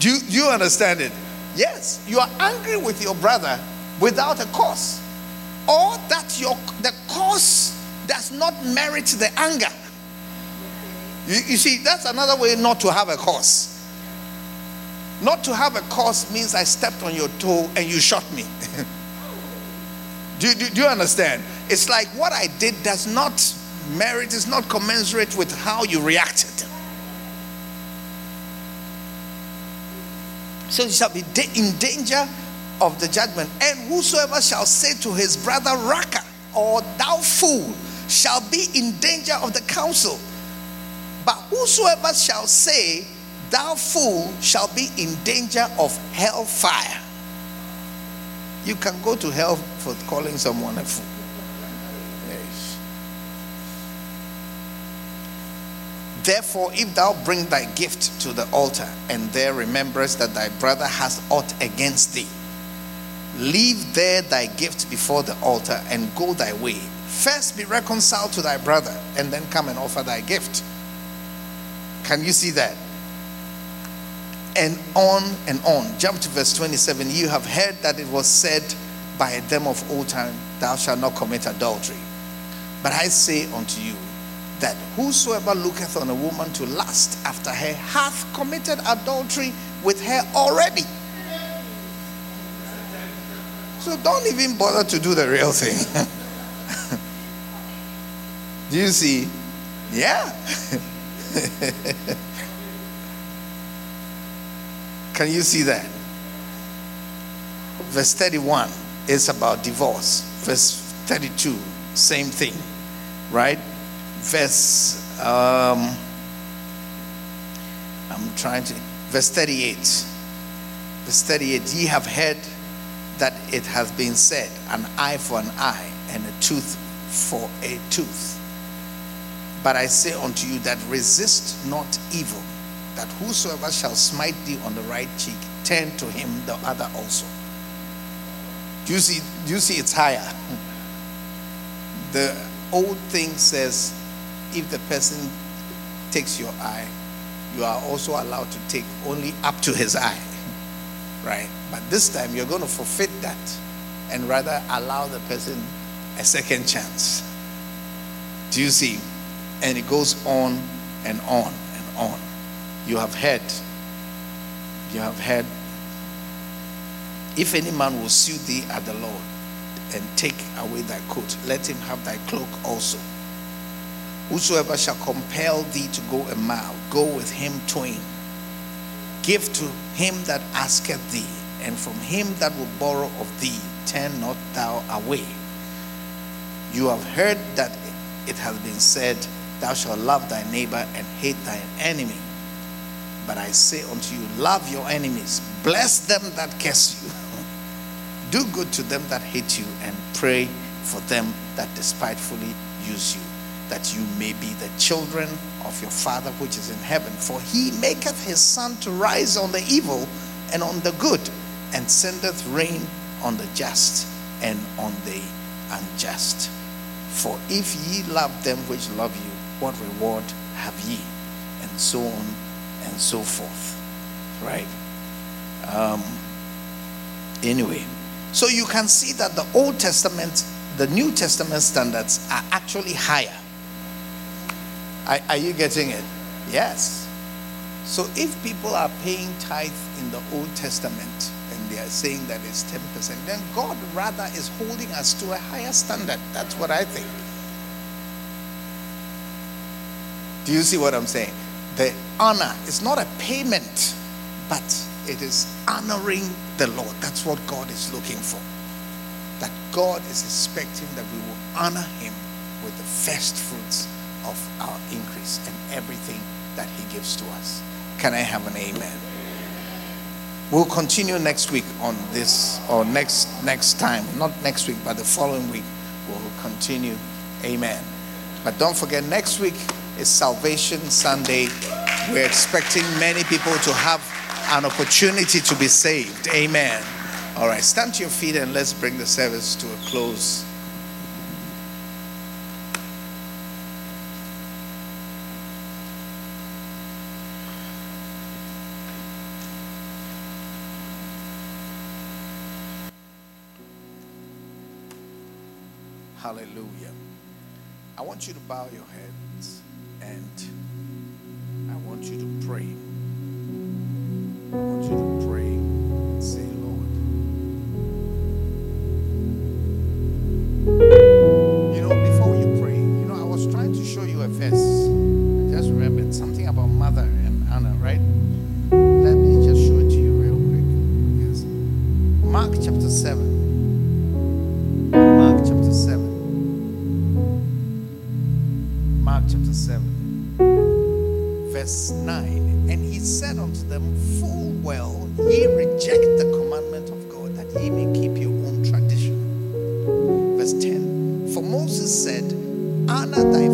Do you, do you understand it? Yes, you are angry with your brother without a cause, or that your the cause does not merit the anger. You, you see, that's another way not to have a cause. Not to have a cause means I stepped on your toe and you shot me. do, do, do you understand? It's like what I did does not merit, is not commensurate with how you reacted. So you shall be in danger of the judgment. And whosoever shall say to his brother, Raca, or thou fool, shall be in danger of the council. But whosoever shall say, Thou fool, shall be in danger of hell fire. You can go to hell for calling someone a fool. Therefore, if thou bring thy gift to the altar, and there rememberest that thy brother has aught against thee, leave there thy gift before the altar and go thy way. First be reconciled to thy brother, and then come and offer thy gift. Can you see that? And on and on. Jump to verse 27. You have heard that it was said by them of old time, Thou shalt not commit adultery. But I say unto you, that whosoever looketh on a woman to lust after her hath committed adultery with her already. So don't even bother to do the real thing. do you see? Yeah. Can you see that? Verse 31 is about divorce. Verse 32, same thing, right? verse um, I'm trying to verse 38 verse 38 ye have heard that it has been said an eye for an eye and a tooth for a tooth but I say unto you that resist not evil that whosoever shall smite thee on the right cheek turn to him the other also do you see do you see it's higher the old thing says if the person takes your eye, you are also allowed to take only up to his eye. Right? But this time you're going to forfeit that and rather allow the person a second chance. Do you see? And it goes on and on and on. You have heard, you have heard, if any man will sue thee at the Lord and take away thy coat, let him have thy cloak also. Whosoever shall compel thee to go a mile, go with him twain. Give to him that asketh thee, and from him that will borrow of thee, turn not thou away. You have heard that it hath been said, Thou shalt love thy neighbor and hate thine enemy. But I say unto you, Love your enemies, bless them that curse you, do good to them that hate you, and pray for them that despitefully use you, that you may be the children of your Father which is in heaven. For he maketh his sun to rise on the evil and on the good, and sendeth rain on the just and on the unjust. For if ye love them which love you, what reward have ye? And so on and so forth. Right? Um, anyway, so you can see that the Old Testament, the New Testament standards are actually higher. Are, are you getting it? Yes. So if people are paying tithe in the Old Testament, and they are saying that it's 10%, then God rather is holding us to a higher standard. That's what I think. Do you see what I'm saying? The honor is not a payment, but it is honoring the Lord. That's what God is looking for. That God is expecting that we will honor Him with the first fruits of our increase and everything that He gives to us. Can I have an amen? We'll continue next week on this, or next next time, not next week, but the following week. We'll continue. Amen. But don't forget, next week is Salvation Sunday. We're expecting many people to have an opportunity to be saved. Amen. All right, stand to your feet and let's bring the service to a close. Hallelujah. I want you to bow your heads and I want you to pray. I want you to verse 9. And he said unto them, Full well ye reject the commandment of God, that ye may keep your own tradition. Verse 10 For Moses said, Honor thy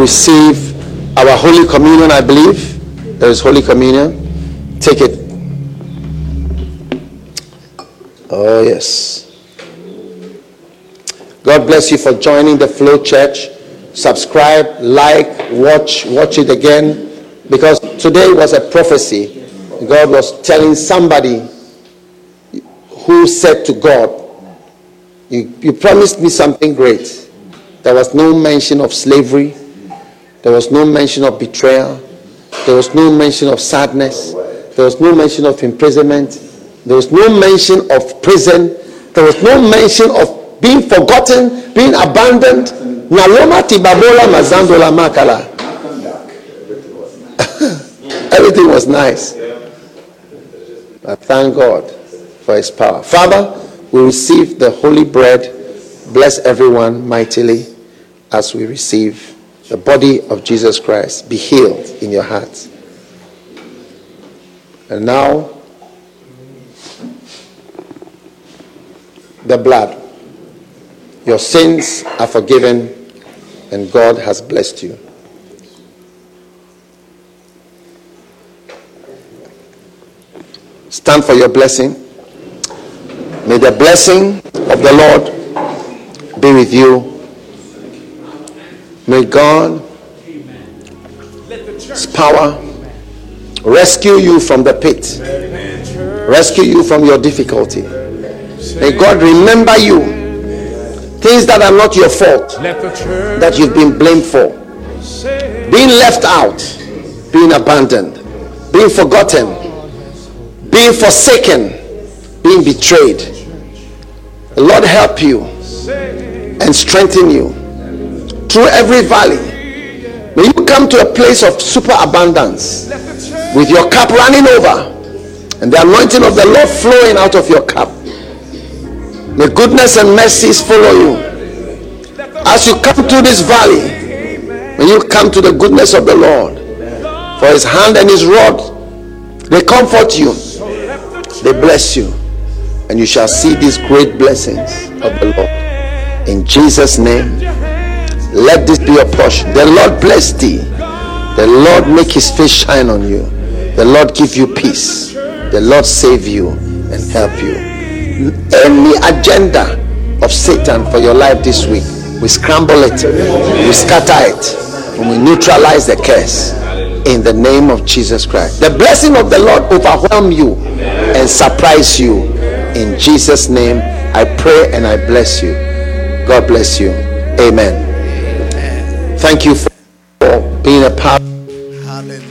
receive our Holy Communion, I believe. There is Holy Communion. Take it. Oh, yes. God bless you for joining the Flow Church. Subscribe, like, watch, watch it again. Because today was a prophecy. God was telling somebody who said to God, you, you promised me something great. There was no mention of slavery. There was no mention of betrayal. There was no mention of sadness. There was no mention of imprisonment. There was no mention of prison. There was no mention of being forgotten, being abandoned. Naloma tibabola mazandola makala. Everything was nice. But thank God for his power. Father, we receive the holy bread. Bless everyone mightily as we receive the body of Jesus Christ. Be healed in your hearts. And now, the blood. Your sins are forgiven, and God has blessed you. Stand for your blessing. May the blessing of the Lord be with you. May God, God's power rescue you from the pit, rescue you from your difficulty. May God remember you things that are not your fault, that you've been blamed for, being left out, being abandoned, being forgotten, being forsaken, being betrayed. Lord help you and strengthen you through every valley. May you come to a place of super abundance with your cup running over and the anointing of the Lord flowing out of your cup. May goodness and mercies follow you. As you come through this valley, may you come to the goodness of the Lord. For his hand and his rod, they comfort you, they bless you, and you shall see these great blessings of the Lord. In Jesus' name, let this be your portion. The Lord bless thee. The Lord make his face shine on you. The Lord give you peace. The Lord save you and help you. Any agenda of Satan for your life this week, we scramble it, we scatter it, and we neutralize the curse in the name of Jesus Christ. The blessing of the Lord overwhelm you and surprise you. In Jesus' name, I pray and I bless you. God bless you. Amen. Thank you for being a part. Hallelujah.